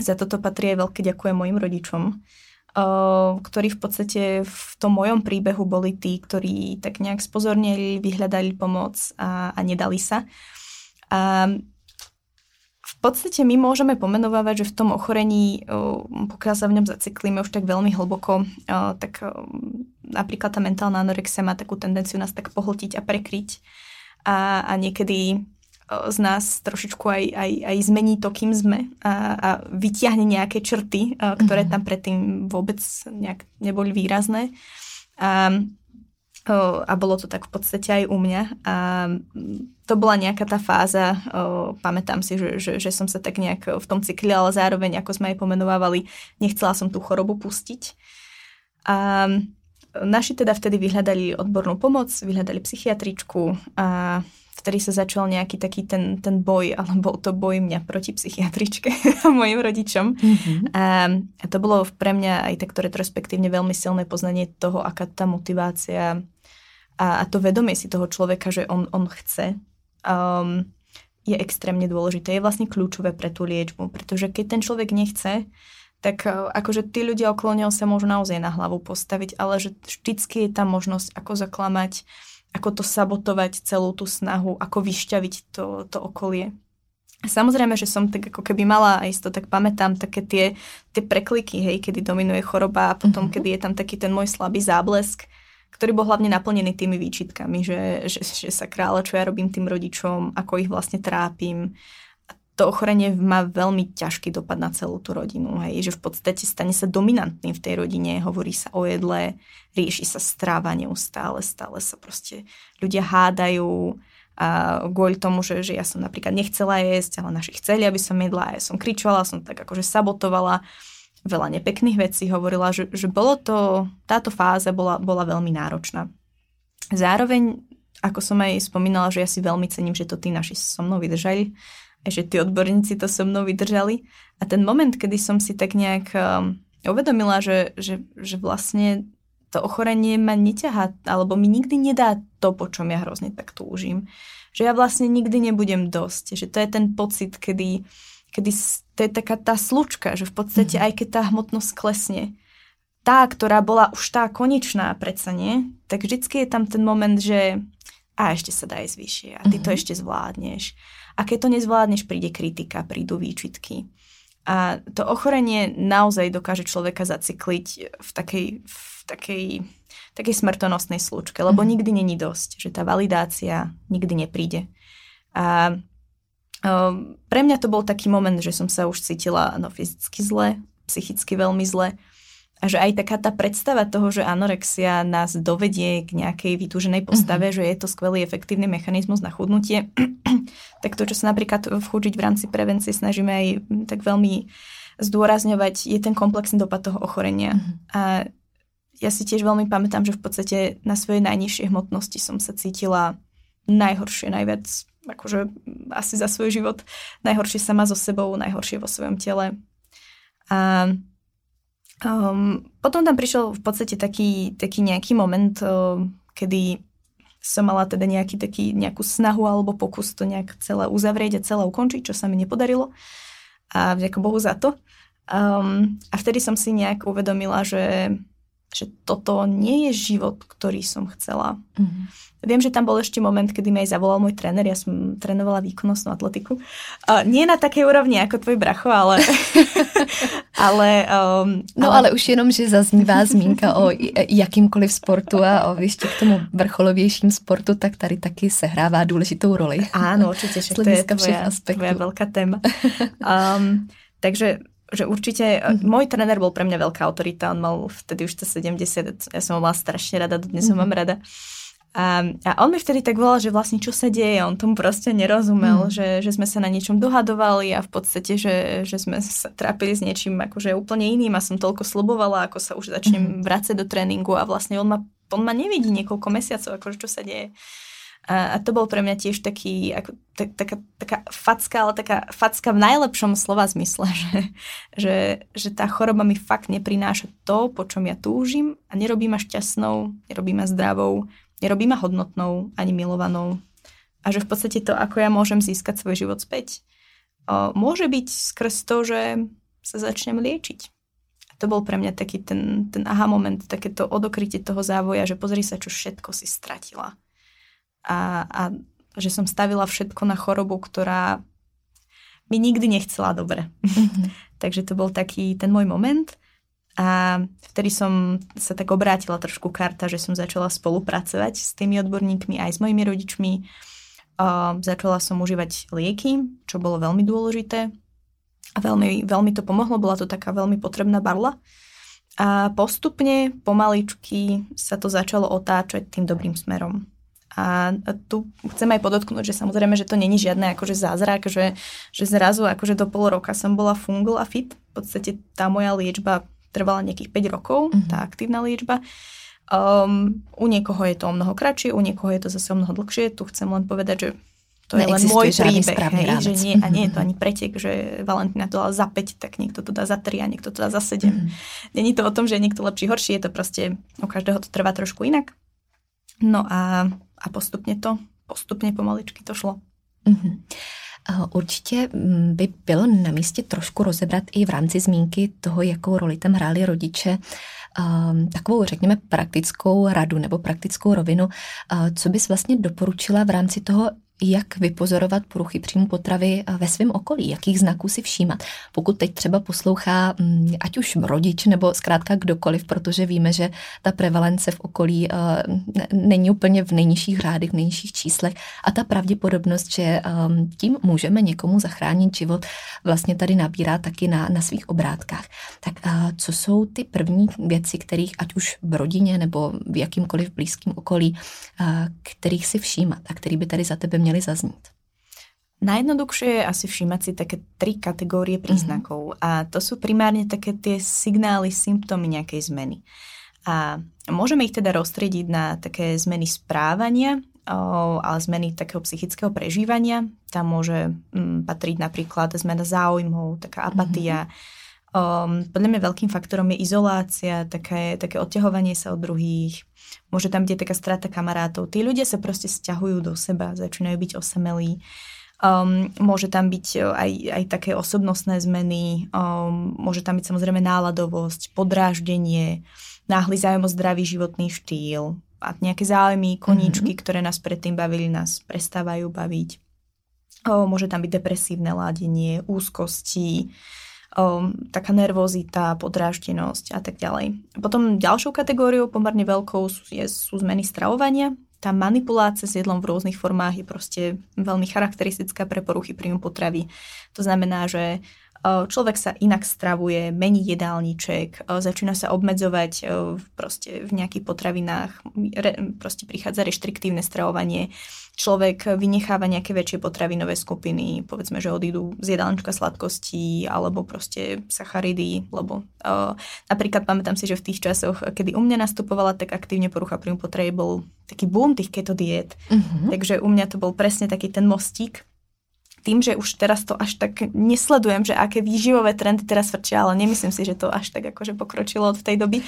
Speaker 2: Za toto patrí aj veľké ďakujem mojim rodičom, ktorí v podstate v tom mojom príbehu boli tí, ktorí tak nejak spozornili, vyhľadali pomoc a, a nedali sa. A v podstate my môžeme pomenovávať, že v tom ochorení, pokiaľ sa v ňom zaciklíme už tak veľmi hlboko, tak napríklad tá mentálna anorexia má takú tendenciu nás tak pohltiť a prekryť a, a niekedy z nás trošičku aj, aj, aj zmení to, kým sme a, a vytiahne nejaké črty, ktoré mhm. tam predtým vôbec nejak neboli výrazné. A, a bolo to tak v podstate aj u mňa. A to bola nejaká tá fáza, pamätám si, že, že, že som sa tak nejak v tom cykli, ale zároveň, ako sme aj pomenovávali, nechcela som tú chorobu pustiť. A naši teda vtedy vyhľadali odbornú pomoc, vyhľadali psychiatričku a vtedy sa začal nejaký taký ten, ten boj, ale bol to boj mňa proti psychiatričke a mojim rodičom. Mm-hmm. A, a to bolo pre mňa aj takto retrospektívne veľmi silné poznanie toho, aká tá motivácia a, a to vedomie si toho človeka, že on, on chce, um, je extrémne dôležité. Je vlastne kľúčové pre tú liečbu, pretože keď ten človek nechce, tak e, akože tí ľudia okolo neho sa môžu naozaj na hlavu postaviť, ale že vždycky je tam možnosť ako zaklamať, ako to sabotovať celú tú snahu, ako vyšťaviť to, to okolie. Samozrejme, že som tak ako keby mala, aj to tak pamätám, také tie, tie prekliky, hej, kedy dominuje choroba a potom, mm-hmm. kedy je tam taký ten môj slabý záblesk, ktorý bol hlavne naplnený tými výčitkami, že, že, že sa kráľa, čo ja robím tým rodičom, ako ich vlastne trápim, to ochorenie má veľmi ťažký dopad na celú tú rodinu. Hej, že v podstate stane sa dominantným v tej rodine, hovorí sa o jedle, rieši sa stráva neustále, stále sa proste ľudia hádajú a kvôli tomu, že, že ja som napríklad nechcela jesť, ale naši chceli, aby som jedla a ja som kričala, som tak akože sabotovala veľa nepekných vecí, hovorila, že, že bolo to, táto fáza bola, bola veľmi náročná. Zároveň, ako som aj spomínala, že ja si veľmi cením, že to tí naši so mnou vydržali, že tí odborníci to so mnou vydržali. A ten moment, kedy som si tak nejak um, uvedomila, že, že, že vlastne to ochorenie ma neťahá, alebo mi nikdy nedá to, po čom ja hrozne tak túžim. Že ja vlastne nikdy nebudem dosť. Že to je ten pocit, kedy, kedy to je taká tá slučka, že v podstate mm-hmm. aj keď tá hmotnosť klesne, tá, ktorá bola už tá konečná predsa nie, tak vždycky je tam ten moment, že a ešte sa dá ísť vyššie a ty mm-hmm. to mhm. ešte zvládneš. A keď to nezvládneš, príde kritika, prídu výčitky. A to ochorenie naozaj dokáže človeka zacykliť v takej, v takej, takej smrtonosnej slučke, lebo mm-hmm. nikdy není dosť, že tá validácia nikdy nepríde. A um, pre mňa to bol taký moment, že som sa už cítila no, fyzicky zle, psychicky veľmi zle a že aj taká tá predstava toho, že anorexia nás dovedie k nejakej vytúženej postave, mm-hmm. že je to skvelý efektívny mechanizmus na chudnutie, tak to, čo sa napríklad v Chužiť v rámci prevencie snažíme aj tak veľmi zdôrazňovať, je ten komplexný dopad toho ochorenia. Mm-hmm. A ja si tiež veľmi pamätám, že v podstate na svojej najnižšej hmotnosti som sa cítila najhoršie, najviac, akože asi za svoj život, najhoršie sama so sebou, najhoršie vo svojom tele. A Um, potom tam prišiel v podstate taký, taký nejaký moment, uh, kedy som mala teda nejaký taký, nejakú snahu alebo pokus to nejak celé uzavrieť a celé ukončiť, čo sa mi nepodarilo. A vďaka Bohu za to. Um, a vtedy som si nejak uvedomila, že že toto nie je život, ktorý som chcela. Mm-hmm. Viem, že tam bol ešte moment, kedy mi aj zavolal môj tréner, ja som trénovala výkonnostnú atletiku. Uh, nie na takej úrovni ako tvoj bracho, ale... ale, um,
Speaker 1: no ale... ale už jenom, že zaznívá zmínka o jakýmkoliv sportu a o ještě k tomu vrcholovějším sportu, tak tady taky sehrává důležitou roli.
Speaker 2: Áno, určite, že to je tvoja, tvoja veľká téma. Um, takže že určite, mm-hmm. môj tréner bol pre mňa veľká autorita, on mal vtedy už to 70, ja som ho mala strašne rada, dnes mm-hmm. ho mám rada. A, a on mi vtedy tak volal, že vlastne čo sa deje, on tomu proste nerozumel, mm. že, že sme sa na niečom dohadovali a v podstate, že, že sme sa trápili s niečím akože úplne iným a som toľko slobovala, ako sa už začnem mm. vrácať do tréningu a vlastne on ma, on ma nevidí niekoľko mesiacov, akože čo sa deje. A, a to bol pre mňa tiež taký, ako, tak, taká, taká facka, ale taká facka v najlepšom slova zmysle, že, že, že tá choroba mi fakt neprináša to, po čom ja túžim a nerobí ma šťastnou, nerobí ma zdravou, nerobí ma hodnotnou ani milovanou a že v podstate to, ako ja môžem získať svoj život späť, môže byť skrz to, že sa začnem liečiť. A to bol pre mňa taký ten, ten aha moment, takéto odokrytie toho závoja, že pozri sa, čo všetko si stratila. A, a že som stavila všetko na chorobu, ktorá mi nikdy nechcela dobre. Mm-hmm. Takže to bol taký ten môj moment. A vtedy som sa tak obrátila trošku karta, že som začala spolupracovať s tými odborníkmi aj s mojimi rodičmi. A začala som užívať lieky, čo bolo veľmi dôležité. A veľmi, veľmi to pomohlo, bola to taká veľmi potrebná barla. A postupne, pomaličky sa to začalo otáčať tým dobrým smerom. A tu chcem aj podotknúť, že samozrejme, že to není žiadne akože zázrak, že, že zrazu akože do pol roka som bola fungul a fit. V podstate tá moja liečba trvala nejakých 5 rokov, mm-hmm. tá aktívna liečba. Um, u niekoho je to o mnoho kratšie, u niekoho je to zase o mnoho dlhšie. Tu chcem len povedať, že to je len môj príbeh, hej, že nie, a nie je to mhm. ani pretek, že Valentína to dala za 5, tak niekto to dá za 3 a niekto to dá za 7. Mm. Není to o tom, že je niekto lepší, horší, je to proste, u každého to trvá trošku inak. No a, a postupne to, postupne pomaličky to šlo. Mm-hmm.
Speaker 1: Určitě mm, by bylo na místě trošku rozebrat i v rámci zmínky toho, jakou roli tam hráli rodiče, ehm, takovou, řekněme, praktickou radu nebo praktickou rovinu. Co bys vlastně doporučila v rámci toho, jak vypozorovat poruchy příjmu potravy eh, ve svém okolí, jakých znaků si všímat. Pokud teď třeba poslouchá mm, ať už rodič nebo zkrátka kdokoliv, protože víme, že ta prevalence v okolí eh, není úplně v nejnižších řádech, v nejnižších číslech a ta pravděpodobnost, že ehm, tím můžeme někomu zachránit život, vlastně tady nabírá taky na, na svých obrátkách. Tak eh, co jsou ty první věci, kterých ať už v rodině nebo v jakýmkoliv blízkém okolí, kterých si všímat a který by tady za tebe měl měly zaznít?
Speaker 2: Najjednoduchšie je asi všímať si také tri kategórie mhm. príznakov mm-hmm. a to sú primárne také tie signály, symptómy nejakej zmeny. A môžeme ich teda roztriediť na také zmeny správania, ale zmeny takého psychického prežívania. Tam môže mm, patriť napríklad zmena záujmov, taká apatia. Mm-hmm. Um, podľa mňa veľkým faktorom je izolácia, také, také odťahovanie sa od druhých, Môže tam byť taká strata kamarátov. Tí ľudia sa proste stiahujú do seba, začínajú byť osamelí. Um, môže tam byť e, aj, aj také osobnostné zmeny, um, môže tam byť samozrejme náladovosť, podráždenie, náhly záujem o zdravý životný štýl a nejaké záujmy, koníčky, mm-hmm. ktoré nás predtým bavili, nás prestávajú baviť. O, môže tam byť depresívne ládenie, úzkosti, um, taká nervozita, podráždenosť a tak ďalej. Potom ďalšou kategóriou, pomerne veľkou, sú, je, sú zmeny stravovania. Tá manipulácia s jedlom v rôznych formách je proste veľmi charakteristická pre poruchy príjmu potravy. To znamená, že človek sa inak stravuje, mení jedálniček, začína sa obmedzovať proste v nejakých potravinách, proste prichádza reštriktívne stravovanie, človek vynecháva nejaké väčšie potravinové skupiny, povedzme, že odídu z jedálnička sladkostí alebo proste sacharidy, lebo uh, napríklad pamätám si, že v tých časoch, kedy u mňa nastupovala tak aktívne porucha príjmu potreby, bol taký boom tých keto diet. Uh-huh. Takže u mňa to bol presne taký ten mostík, tým, že už teraz to až tak nesledujem, že aké výživové trendy teraz vrčia, ale nemyslím si, že to až tak akože pokročilo od tej doby,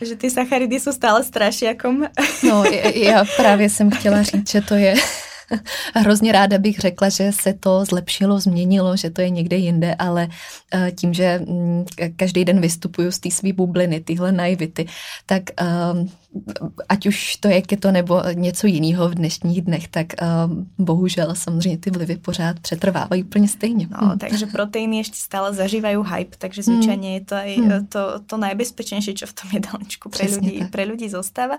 Speaker 2: že ty sacharidy sú stále strašiakom.
Speaker 1: No, já právě jsem chtěla říct, že to je hrozně ráda bych řekla, že se to zlepšilo, změnilo, že to je někde jinde, ale eh, tím, že mm, každý den vystupuju z té své bubliny, tyhle naivity, tak ehm, ať už to je keto nebo něco jiného v dnešních dnech, tak um, bohužel samozřejmě ty vlivy pořád přetrvávají úplně stejně.
Speaker 2: No, takže proteíny ještě stále zažívají hype, takže zvyčajně je to aj hmm. to, to najbezpečnejšie, čo v tom jedálničku pre ľudí, pre ľudí zostáva.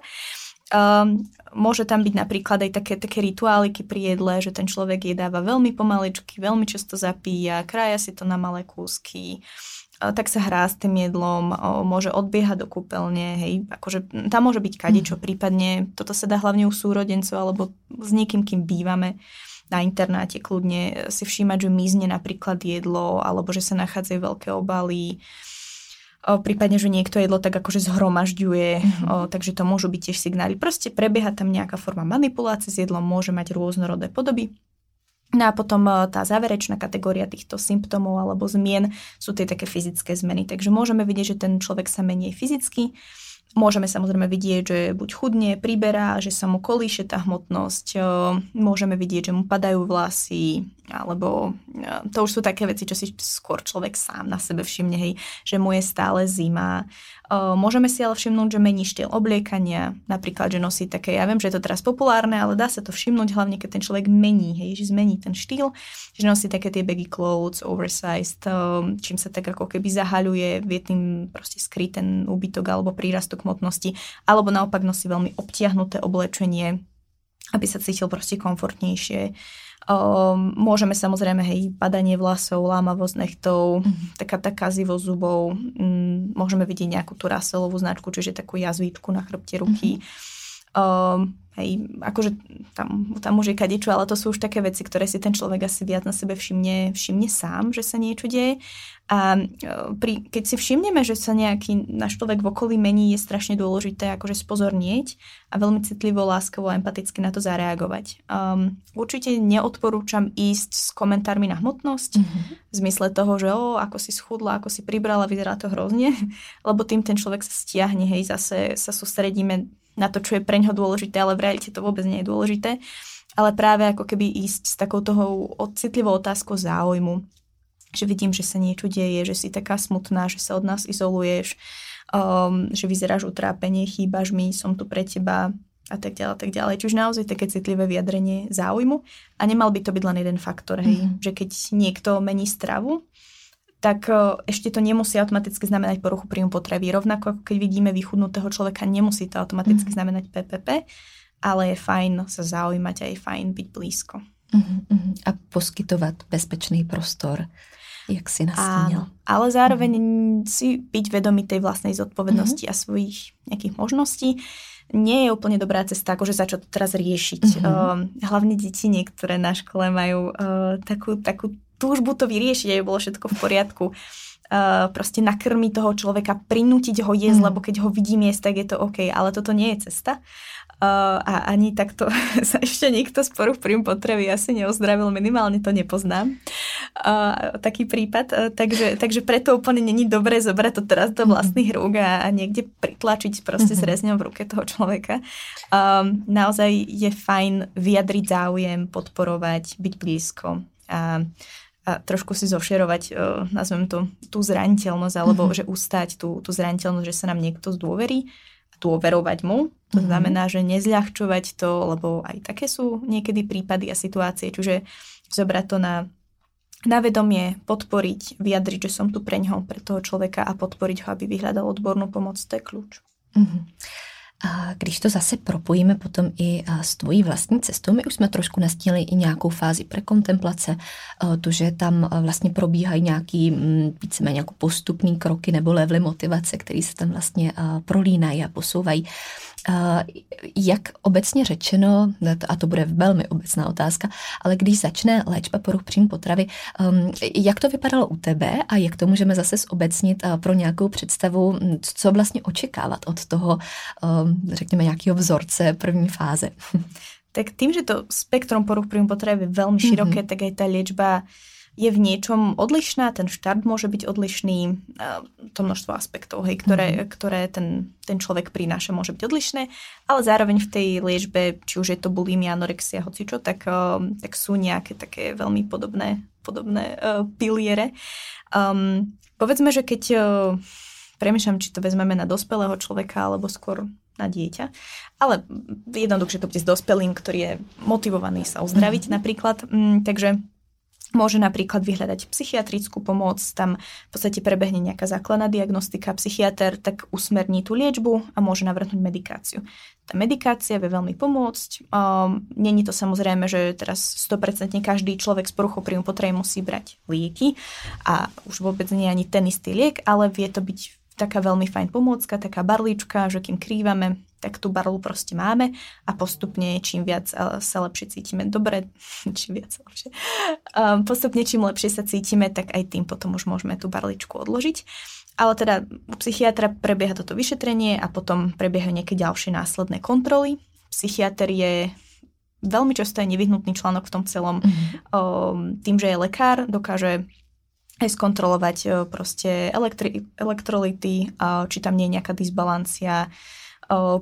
Speaker 2: Um, môže tam byť napríklad aj také, také rituáliky pri jedle, že ten človek jedáva veľmi pomaličky, veľmi často zapíja, krája si to na malé kúsky, tak sa hrá s tým jedlom, môže odbiehať do kúpeľne, hej, akože tam môže byť kadičo, mm. prípadne toto sa dá hlavne u súrodencov alebo s niekým, kým bývame na internáte kľudne si všímať, že mizne napríklad jedlo, alebo že sa nachádzajú veľké obaly, prípadne, že niekto jedlo tak akože zhromažďuje, mm-hmm. o, takže to môžu byť tiež signály. Proste prebieha tam nejaká forma manipulácie s jedlom, môže mať rôznorodé podoby. No a potom tá záverečná kategória týchto symptómov alebo zmien sú tie také fyzické zmeny. Takže môžeme vidieť, že ten človek sa menej fyzicky, Môžeme samozrejme vidieť, že buď chudne, priberá, že sa mu kolíše tá hmotnosť, môžeme vidieť, že mu padajú vlasy, alebo to už sú také veci, čo si skôr človek sám na sebe všimne, hej, že mu je stále zima. Môžeme si ale všimnúť, že mení štýl obliekania, napríklad, že nosí také, ja viem, že je to teraz populárne, ale dá sa to všimnúť hlavne, keď ten človek mení, hej, že zmení ten štýl, že nosí také tie baggy clothes, oversized, čím sa tak ako keby zahaľuje, vie tým proste skryť ten úbytok alebo prírastok hmotnosti, alebo naopak nosí veľmi obtiahnuté oblečenie, aby sa cítil proste komfortnejšie. Um, môžeme samozrejme, hej, padanie vlasov, lámavosť nechtov, mm-hmm. taká tá kazivosť zubov, um, môžeme vidieť nejakú tú raselovú značku, čiže takú jazvičku na chrbte ruky. Um, hej, akože tam, tam už je kadečo, ale to sú už také veci, ktoré si ten človek asi viac na sebe všimne, všimne sám, že sa niečo deje. A e, pri, keď si všimneme, že sa nejaký náš človek v okolí mení, je strašne dôležité akože spozornieť a veľmi citlivo, láskavo a empaticky na to zareagovať. Um, určite neodporúčam ísť s komentármi na hmotnosť, mm-hmm. v zmysle toho, že o, ako si schudla, ako si pribrala, vyzerá to hrozne, lebo tým ten človek sa stiahne, hej, zase sa sústredíme na to, čo je pre ňoho dôležité, ale v realite to vôbec nie je dôležité. Ale práve ako keby ísť s takou toho citlivou otázkou záujmu, že vidím, že sa niečo deje, že si taká smutná, že sa od nás izoluješ, um, že vyzeráš utrápenie, chýbaš mi, som tu pre teba a tak ďalej, tak ďalej. Čiže naozaj také citlivé vyjadrenie záujmu a nemal by to byť len jeden faktor, hej, mm-hmm. že keď niekto mení stravu, tak uh, ešte to nemusí automaticky znamenať poruchu príjmu potravy. Rovnako ako keď vidíme vychudnutého človeka, nemusí to automaticky mm-hmm. znamenať PPP, ale je fajn sa zaujímať a je fajn byť blízko.
Speaker 1: Uh-huh, A poskytovať bezpečný prostor jak si nastínil. Áno,
Speaker 2: ale zároveň mm. si byť vedomý tej vlastnej zodpovednosti mm. a svojich nejakých možností nie je úplne dobrá cesta, akože začať to teraz riešiť. Mm-hmm. Uh, hlavne deti niektoré na škole majú uh, takú, takú túžbu to vyriešiť, aby bolo všetko v poriadku. Uh, proste nakrmiť toho človeka, prinútiť ho jesť, mm. lebo keď ho vidím jesť, tak je to OK, ale toto nie je cesta. Uh, a ani takto sa ešte nikto z poruch príjmu potreby asi neozdravil, minimálne to nepoznám. Uh, taký prípad. Uh, takže, takže preto úplne není dobré zobrať to teraz do mhm. vlastných rúk a, a niekde pritlačiť proste mm-hmm. s rezňou v ruke toho človeka. Um, naozaj je fajn vyjadriť záujem, podporovať, byť blízko. A, a trošku si zošerovať, uh, nazvem to, tú zraniteľnosť, alebo mm-hmm. že ustať tú, tú zraniteľnosť, že sa nám niekto zdôverí dôverovať mu. To mm-hmm. znamená, že nezľahčovať to, lebo aj také sú niekedy prípady a situácie, čiže zobrať to na, na vedomie, podporiť, vyjadriť, že som tu pre ňoho, pre toho človeka a podporiť ho, aby vyhľadal odbornú pomoc, to je kľúč. Mm-hmm.
Speaker 1: A když to zase propojíme potom i s tvojí vlastní cestou, my už jsme trošku nastínili i nějakou fázi prekontemplace, to, že tam vlastně probíhají nějaký mm, víceméně jako postupný kroky nebo levely motivace, které se tam vlastně prolínají a posouvají. Jak obecně řečeno, a to bude velmi obecná otázka, ale když začne léčba poruch příjmu potravy, um, jak to vypadalo u tebe a jak to můžeme zase zobecnit pro nějakou představu, co vlastně očekávat od toho, um, řekněme, nějakého vzorce první fáze?
Speaker 2: Tak tým, že to spektrum poruch príjmu potravy je veľmi široké, mm-hmm. tak aj tá liečba je v niečom odlišná, ten štart môže byť odlišný, to množstvo aspektov, hej, ktoré, mm-hmm. ktoré ten, ten človek prináša, môže byť odlišné, ale zároveň v tej liečbe, či už je to bulimia, anorexia, hocičo, tak, tak sú nejaké také veľmi podobné, podobné uh, piliere. Um, povedzme, že keď uh, premýšľam, či to vezmeme na dospelého človeka, alebo skôr na dieťa. Ale jednoduchšie to bude s dospelým, ktorý je motivovaný sa uzdraviť mm-hmm. napríklad. Mm, takže Môže napríklad vyhľadať psychiatrickú pomoc, tam v podstate prebehne nejaká základná diagnostika, psychiatr tak usmerní tú liečbu a môže navrhnúť medikáciu. Tá medikácia vie veľmi pomôcť. Um, Není to samozrejme, že teraz 100% každý človek s poruchou príjmu potreby musí brať lieky a už vôbec nie ani ten istý liek, ale vie to byť taká veľmi fajn pomôcka, taká barlička, že kým krývame tak tú barlu proste máme a postupne čím viac sa lepšie cítime dobre, čím viac lepšie, um, postupne čím lepšie sa cítime, tak aj tým potom už môžeme tú barličku odložiť. Ale teda u psychiatra prebieha toto vyšetrenie a potom prebiehajú nejaké ďalšie následné kontroly. Psychiatr je veľmi často je nevyhnutný článok v tom celom. Mm-hmm. Um, tým, že je lekár, dokáže aj skontrolovať e, proste elektri- elektrolity, či tam nie je nejaká disbalancia,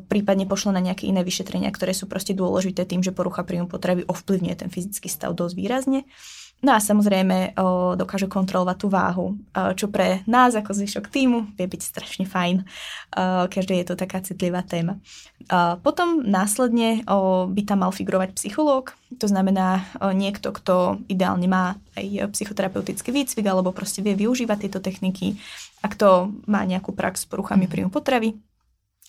Speaker 2: prípadne pošlo na nejaké iné vyšetrenia, ktoré sú proste dôležité tým, že porucha príjmu potravy ovplyvňuje ten fyzický stav dosť výrazne. No a samozrejme o, dokáže kontrolovať tú váhu, o, čo pre nás ako zvyšok týmu vie byť strašne fajn. O, je to taká citlivá téma. O, potom následne o, by tam mal figurovať psychológ, to znamená o, niekto, kto ideálne má aj psychoterapeutický výcvik alebo proste vie využívať tieto techniky a kto má nejakú prax s poruchami príjmu potravy,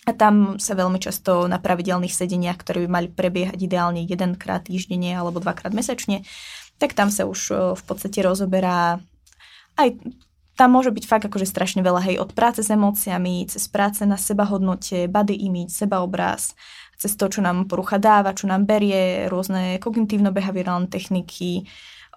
Speaker 2: a tam sa veľmi často na pravidelných sedeniach, ktoré by mali prebiehať ideálne jedenkrát týždenne alebo dvakrát mesačne, tak tam sa už v podstate rozoberá aj tam môže byť fakt akože strašne veľa, hej, od práce s emóciami, cez práce na seba hodnote, body image, sebaobraz, cez to, čo nám porucha dáva, čo nám berie, rôzne kognitívno-behaviorálne techniky,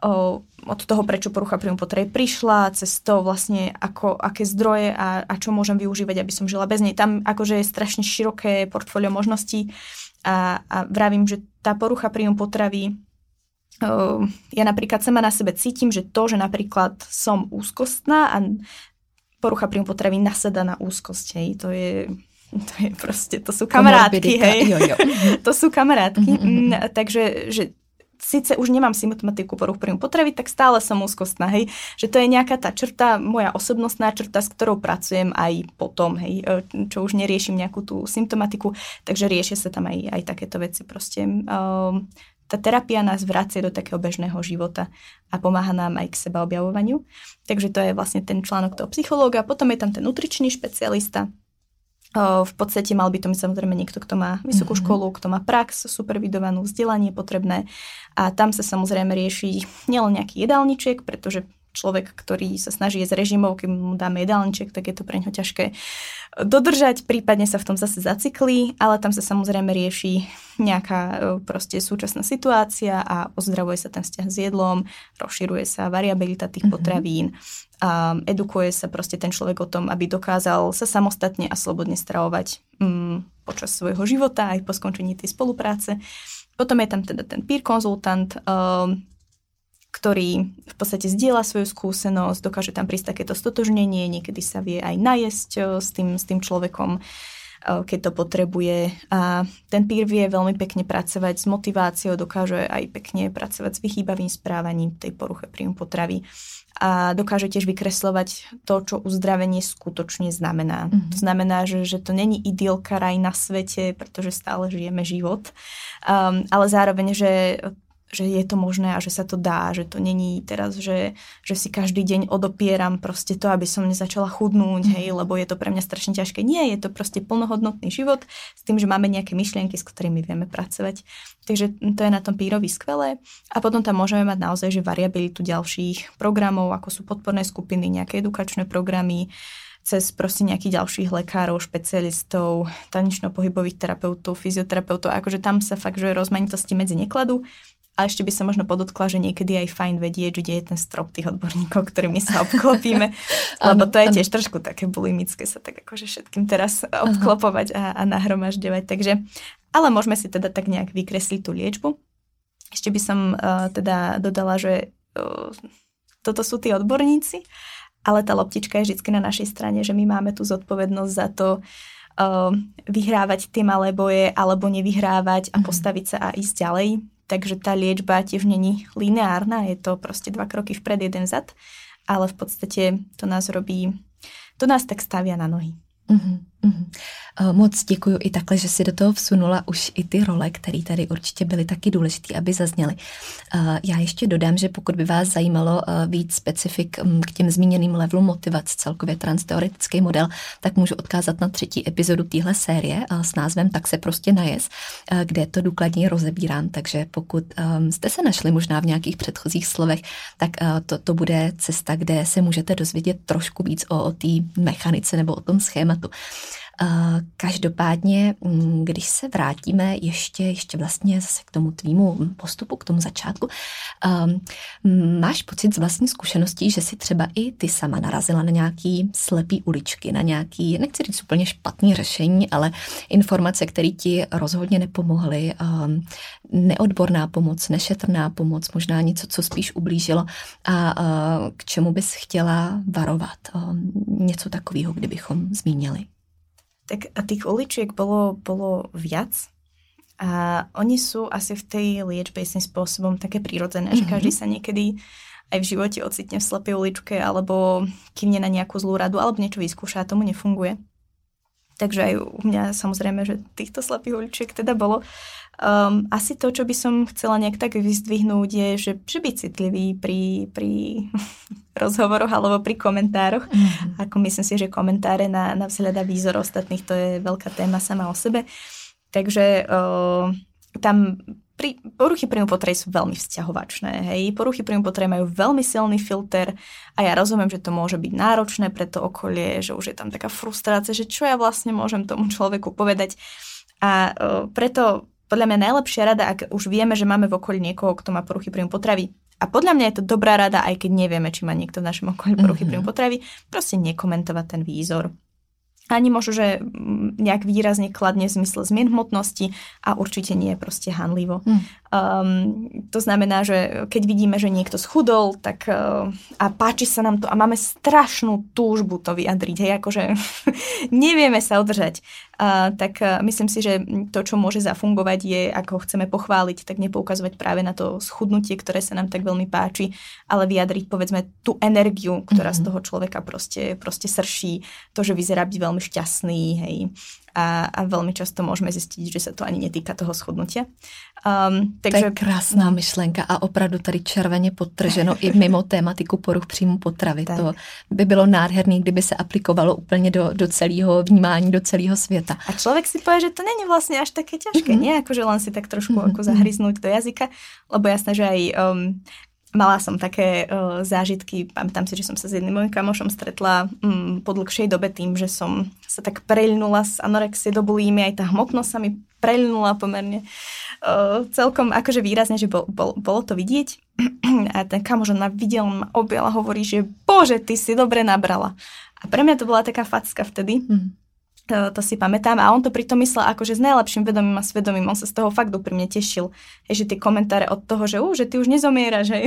Speaker 2: o, od toho, prečo porucha príjmu potreby prišla, cez to vlastne, ako, aké zdroje a, a čo môžem využívať, aby som žila bez nej. Tam akože je strašne široké portfólio možností a, a vravím, že tá porucha príjmu potravy ja napríklad sama na sebe cítim, že to, že napríklad som úzkostná a porucha príjmu potravy naseda na úzkosť, hej, to je, to je proste, to sú kamarátky, hej. Jo, jo. to sú kamarátky, mm-hmm. takže že síce už nemám symptomatiku poruch príjmu potravy, tak stále som úzkostná, hej. Že to je nejaká tá črta, moja osobnostná črta, s ktorou pracujem aj potom, hej, e, čo už neriešim nejakú tú symptomatiku, takže riešia sa tam aj, aj takéto veci proste. Um, tá terapia nás vracia do takého bežného života a pomáha nám aj k seba objavovaniu. Takže to je vlastne ten článok toho psychológa. Potom je tam ten nutričný špecialista, v podstate mal by to samozrejme niekto, kto má vysokú mm-hmm. školu, kto má prax, supervidovanú, vzdelanie potrebné a tam sa samozrejme rieši nielen nejaký jedálniček, pretože človek, ktorý sa snaží jesť režimov, keď mu dáme jedálniček, tak je to pre ňo ťažké dodržať, prípadne sa v tom zase zaciklí, ale tam sa samozrejme rieši nejaká e, proste súčasná situácia a ozdravuje sa ten vzťah s jedlom, rozširuje sa variabilita tých mm-hmm. potravín, a edukuje sa proste ten človek o tom, aby dokázal sa samostatne a slobodne stravovať um, počas svojho života aj po skončení tej spolupráce. Potom je tam teda ten peer konzultant, um, ktorý v podstate zdieľa svoju skúsenosť, dokáže tam prísť takéto stotožnenie, niekedy sa vie aj najesť s tým, s tým človekom, keď to potrebuje. A ten peer vie veľmi pekne pracovať s motiváciou, dokáže aj pekne pracovať s vychýbavým správaním tej poruche príjmu potravy a dokáže tiež vykreslovať to, čo uzdravenie skutočne znamená. Mm-hmm. To znamená, že, že to není idylka raj na svete, pretože stále žijeme život, um, ale zároveň, že že je to možné a že sa to dá, že to není teraz, že, že si každý deň odopieram proste to, aby som nezačala chudnúť, hej, mhm. lebo je to pre mňa strašne ťažké. Nie, je to proste plnohodnotný život s tým, že máme nejaké myšlienky, s ktorými vieme pracovať. Takže to je na tom pírovi skvelé. A potom tam môžeme mať naozaj, že variabilitu ďalších programov, ako sú podporné skupiny, nejaké edukačné programy, cez proste nejakých ďalších lekárov, špecialistov, tanečno-pohybových terapeutov, fyzioterapeutov. Akože tam sa fakt, že rozmanitosti medzi nekladú. A ešte by som možno podotkla, že niekedy aj fajn vedieť, kde je ten strop tých odborníkov, ktorými sa obklopíme, lebo to je tiež trošku také bulimické sa tak akože všetkým teraz obklopovať a, a nahromažďovať. Takže, ale môžeme si teda tak nejak vykresliť tú liečbu. Ešte by som uh, teda dodala, že uh, toto sú tí odborníci, ale tá loptička je vždy na našej strane, že my máme tú zodpovednosť za to, uh, vyhrávať tie malé boje alebo nevyhrávať a mhm. postaviť sa a ísť ďalej takže tá liečba tiež není lineárna, je to proste dva kroky vpred, jeden vzad, ale v podstate to nás robí, to nás tak stavia na nohy.
Speaker 1: Mm-hmm. Mm-hmm. Moc děkuji i takhle, že si do toho vsunula už i ty role, které tady určitě byly taky důležité, aby zazněly. Eh, já ještě dodám, že pokud by vás zajímalo eh, víc specifik mm, k těm zmíněným levelům motivace, celkově transteoretický model, tak můžu odkázat na třetí epizodu téhle série s názvem Tak se prostě najez, kde to důkladně rozebírám, takže pokud ehm, jste se našli možná v nějakých předchozích slovech, tak to, to bude cesta, kde se můžete dozvědět trošku víc o, o té mechanice nebo o tom schématu. Každopádně, mm, když se vrátíme ještě, ještě vlastně zase k tomu tvýmu postupu, k tomu začátku, máš pocit z vlastní zkušeností, že si třeba i ty sama narazila na nějaký slepý uličky, na nějaký, nechci říct úplně špatný řešení, ale informace, které ti rozhodně nepomohly, neodborná pomoc, nešetrná pomoc, možná něco, co spíš ublížilo a k čemu bys chtěla varovat. Něco takového, kdybychom zmínili.
Speaker 2: Tak a tých uličiek bolo, bolo viac. A oni sú asi v tej liečbe istým spôsobom také prírodzené, mm-hmm. že každý sa niekedy aj v živote ocitne v slepej uličke alebo kývne na nejakú zlú radu alebo niečo vyskúša a tomu nefunguje. Takže aj u mňa samozrejme, že týchto slepých uličiek teda bolo. Um, asi to, čo by som chcela nejak tak vyzdvihnúť, je, že, že byť citlivý pri, pri rozhovoroch alebo pri komentároch. Mm-hmm. Ako myslím si, že komentáre na, na vzhľad a výzor ostatných, to je veľká téma sama o sebe. Takže uh, tam pri, poruchy príjmu potreby sú veľmi vzťahovačné. Hej. Poruchy príjmu potreby majú veľmi silný filter a ja rozumiem, že to môže byť náročné pre to okolie, že už je tam taká frustrácia, že čo ja vlastne môžem tomu človeku povedať. A uh, preto podľa mňa najlepšia rada, ak už vieme, že máme v okolí niekoho, kto má poruchy príjmu potravy, a podľa mňa je to dobrá rada, aj keď nevieme, či má niekto v našom okolí poruchy mm-hmm. príjmu potravy, proste nekomentovať ten výzor ani možno, že mm, nejak výrazne kladne v zmysle zmien hmotnosti a určite nie je proste hanlivo. Mm. Um, to znamená, že keď vidíme, že niekto schudol tak, uh, a páči sa nám to a máme strašnú túžbu to vyjadriť, hej, akože nevieme sa udržať, uh, tak uh, myslím si, že to, čo môže zafungovať je, ako chceme pochváliť, tak nepoukazovať práve na to schudnutie, ktoré sa nám tak veľmi páči, ale vyjadriť povedzme tú energiu, ktorá mm-hmm. z toho človeka proste, proste srší, to, že vyzerá byť veľmi šťastný, hej, a, a veľmi často môžeme zistiť, že sa to ani netýka toho schodnutia.
Speaker 1: Um, takže... To je krásná myšlenka a opravdu tady červeně podtrženo i mimo tématiku poruch příjmu potravy. Tak. To by bylo nádherný, kdyby se aplikovalo úplně do, do celého vnímání, do celého světa.
Speaker 2: A člověk si povie, že to není vlastně až také ťažké, mm-hmm. nie? Akože len si tak trošku mm-hmm. ako zahryznúť do jazyka, lebo jasné, že aj um, mala som také uh, zážitky, pamätám si, že som sa s jedným mojim kamošom stretla um, po dlhšej dobe tým, že som sa tak prelinula z anorexie do bulímy, aj tá hmotnosť sa mi prelinula pomerne uh, celkom akože výrazne, že bol, bol, bolo to vidieť. A ten kamoš ma videl, ma objal a hovorí, že bože, ty si dobre nabrala. A pre mňa to bola taká facka vtedy. Mm to, to si pamätám. A on to pritom myslel akože s najlepším vedomím a svedomím. On sa z toho fakt úprimne tešil. Je, že tie komentáre od toho, že, uh, že ty už nezomieraš. Že?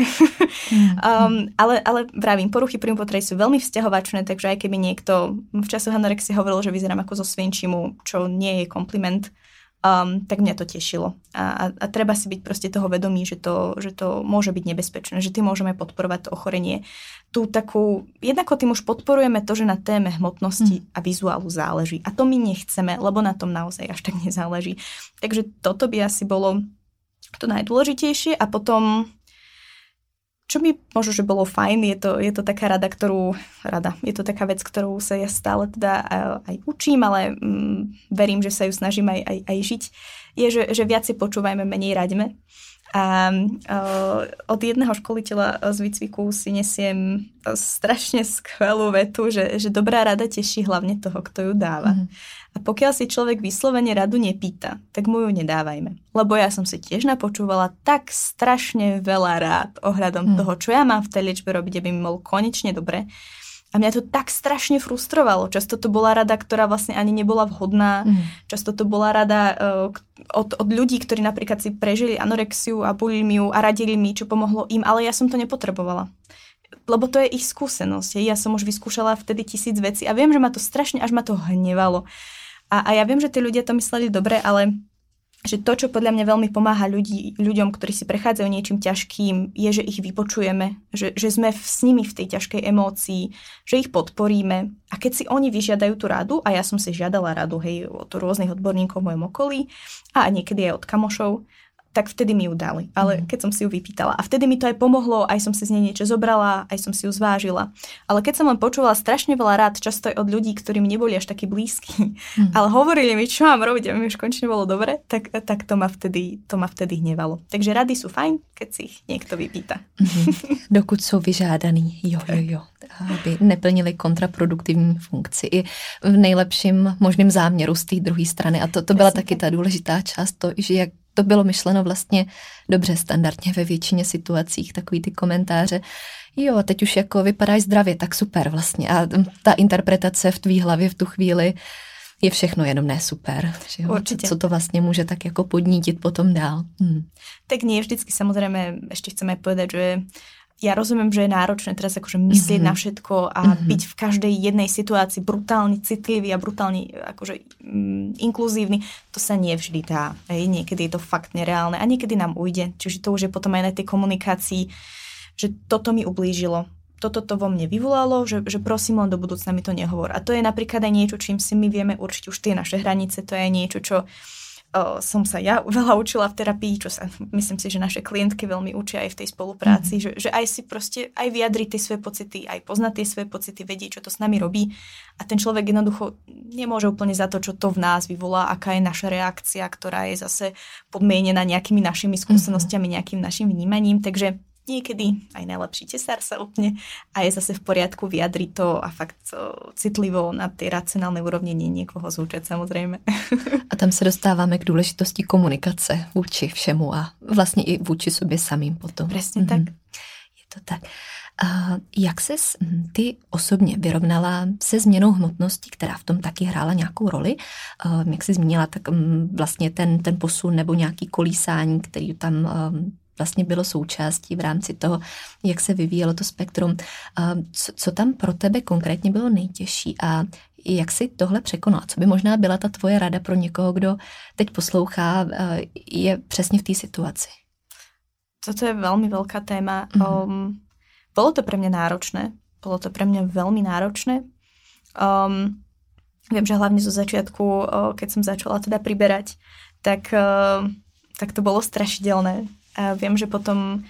Speaker 2: Mm. um, ale, ale vravím, poruchy príjmu potreby sú veľmi vzťahovačné, takže aj keby niekto v časoch anorexie hovoril, že vyzerám ako zo svienčimu, čo nie je kompliment, um, tak mňa to tešilo. A, a, a treba si byť proste toho vedomí, že to, že to môže byť nebezpečné, že tým môžeme podporovať to ochorenie. Tu takú, jednako tým už podporujeme to, že na téme hmotnosti mm. a vizuálu záleží. A to my nechceme, lebo na tom naozaj až tak nezáleží. Takže toto by asi bolo to najdôležitejšie a potom čo mi možno, že bolo fajn, je to, je to taká rada, ktorú, rada, je to taká vec, ktorú sa ja stále teda aj učím, ale mm, verím, že sa ju snažím aj, aj, aj žiť, je, že, že viac si počúvajme, menej raďme. A uh, od jedného školiteľa z výcviku si nesiem strašne skvelú vetu, že, že dobrá rada teší hlavne toho, kto ju dáva. Mm. A pokiaľ si človek vyslovene radu nepýta, tak mu ju nedávajme. Lebo ja som si tiež napočúvala tak strašne veľa rád ohľadom mm. toho, čo ja mám v tej liečbe robiť, aby mi bol konečne dobre. A mňa to tak strašne frustrovalo. Často to bola rada, ktorá vlastne ani nebola vhodná. Mm. Často to bola rada uh, od, od ľudí, ktorí napríklad si prežili anorexiu a bulimiu a radili mi, čo pomohlo im, ale ja som to nepotrebovala. Lebo to je ich skúsenosť. Ja som už vyskúšala vtedy tisíc vecí a viem, že ma to strašne, až ma to hnevalo. A, a ja viem, že tí ľudia to mysleli dobre, ale že to, čo podľa mňa veľmi pomáha ľudí, ľuďom, ktorí si prechádzajú niečím ťažkým, je, že ich vypočujeme, že, že sme v, s nimi v tej ťažkej emócii, že ich podporíme. A keď si oni vyžiadajú tú radu, a ja som si žiadala radu hej, od rôznych odborníkov v mojom okolí, a niekedy aj od kamošov, tak vtedy mi ju dali. Ale mm. keď som si ju vypýtala. A vtedy mi to aj pomohlo, aj som si z nej niečo zobrala, aj som si ju zvážila. Ale keď som len počúvala strašne veľa rád, často aj od ľudí, ktorí mi neboli až takí blízki, mm. ale hovorili mi, čo mám robiť, aby mi už konečne bolo dobre, tak, tak to, ma vtedy, to ma vtedy hnevalo. Takže rady sú fajn, keď si ich niekto vypýta.
Speaker 1: Mm-hmm. Dokud jsou vyžádaný, jo, jo, jo, aby neplnili kontraproduktivní funkci i v nejlepším možným záměru z té druhé strany. A to, to byla taky ta důležitá část, to, že jak to bylo myšleno vlastně dobře standardně ve většině situacích, takový ty komentáře. Jo, teď už jako vypadáš zdravě, tak super vlastně. A ta interpretace v tvý hlavě v tu chvíli je všechno jenom ne super. Že jo? Určitě. Co to vlastně může tak jako podnítit potom dál. Hmm.
Speaker 2: Tak nie vždycky samozrejme, ešte chceme povedať, že ja rozumiem, že je náročné teraz akože myslieť mm-hmm. na všetko a mm-hmm. byť v každej jednej situácii brutálne citlivý a brutálne akože mm, inkluzívny. To sa nie vždy dá. Hej. Niekedy je to fakt nereálne a niekedy nám ujde. Čiže to už je potom aj na tej komunikácii, že toto mi ublížilo. Toto to vo mne vyvolalo, že, že prosím len do budúcna mi to nehovor. A to je napríklad aj niečo, čím si my vieme určiť už tie naše hranice. To je niečo, čo som sa ja veľa učila v terapii, čo sa myslím si, že naše klientky veľmi učia aj v tej spolupráci, mm. že, že aj si proste aj vyjadriť tie svoje pocity, aj poznať tie svoje pocity, vedieť, čo to s nami robí. A ten človek jednoducho nemôže úplne za to, čo to v nás vyvolá, aká je naša reakcia, ktorá je zase podmienená nejakými našimi skúsenostiami, nejakým našim vnímaním, takže niekedy aj najlepší tesár sa upne a je zase v poriadku vyjadriť to a fakt citlivo na tej racionálnej úrovni nie niekoho zúčať samozrejme.
Speaker 1: A tam se dostáváme k důležitosti komunikace vůči všemu a vlastně i vůči sobě samým potom.
Speaker 2: Přesně mm-hmm. tak.
Speaker 1: Je to tak. A jak se ty osobně vyrovnala se změnou hmotnosti, která v tom taky hrála nějakou roli? Jak jsi zmínila, tak vlastně ten, ten posun nebo nějaký kolísání, který tam vlastně bylo součástí v rámci toho, jak se vyvíjelo to spektrum. Co, co tam pro tebe konkrétně bylo nejtěžší a jak si tohle překonala? Co by možná byla ta tvoje rada pro někoho, kdo teď poslouchá, je přesně v té situaci?
Speaker 2: Toto je veľmi veľká téma. Mm-hmm. Um, bolo to pre mňa náročné. Bolo to pre mňa veľmi náročné. Um, viem, že hlavne zo začiatku, keď som začala teda priberať, tak, tak to bolo strašidelné. A viem, že potom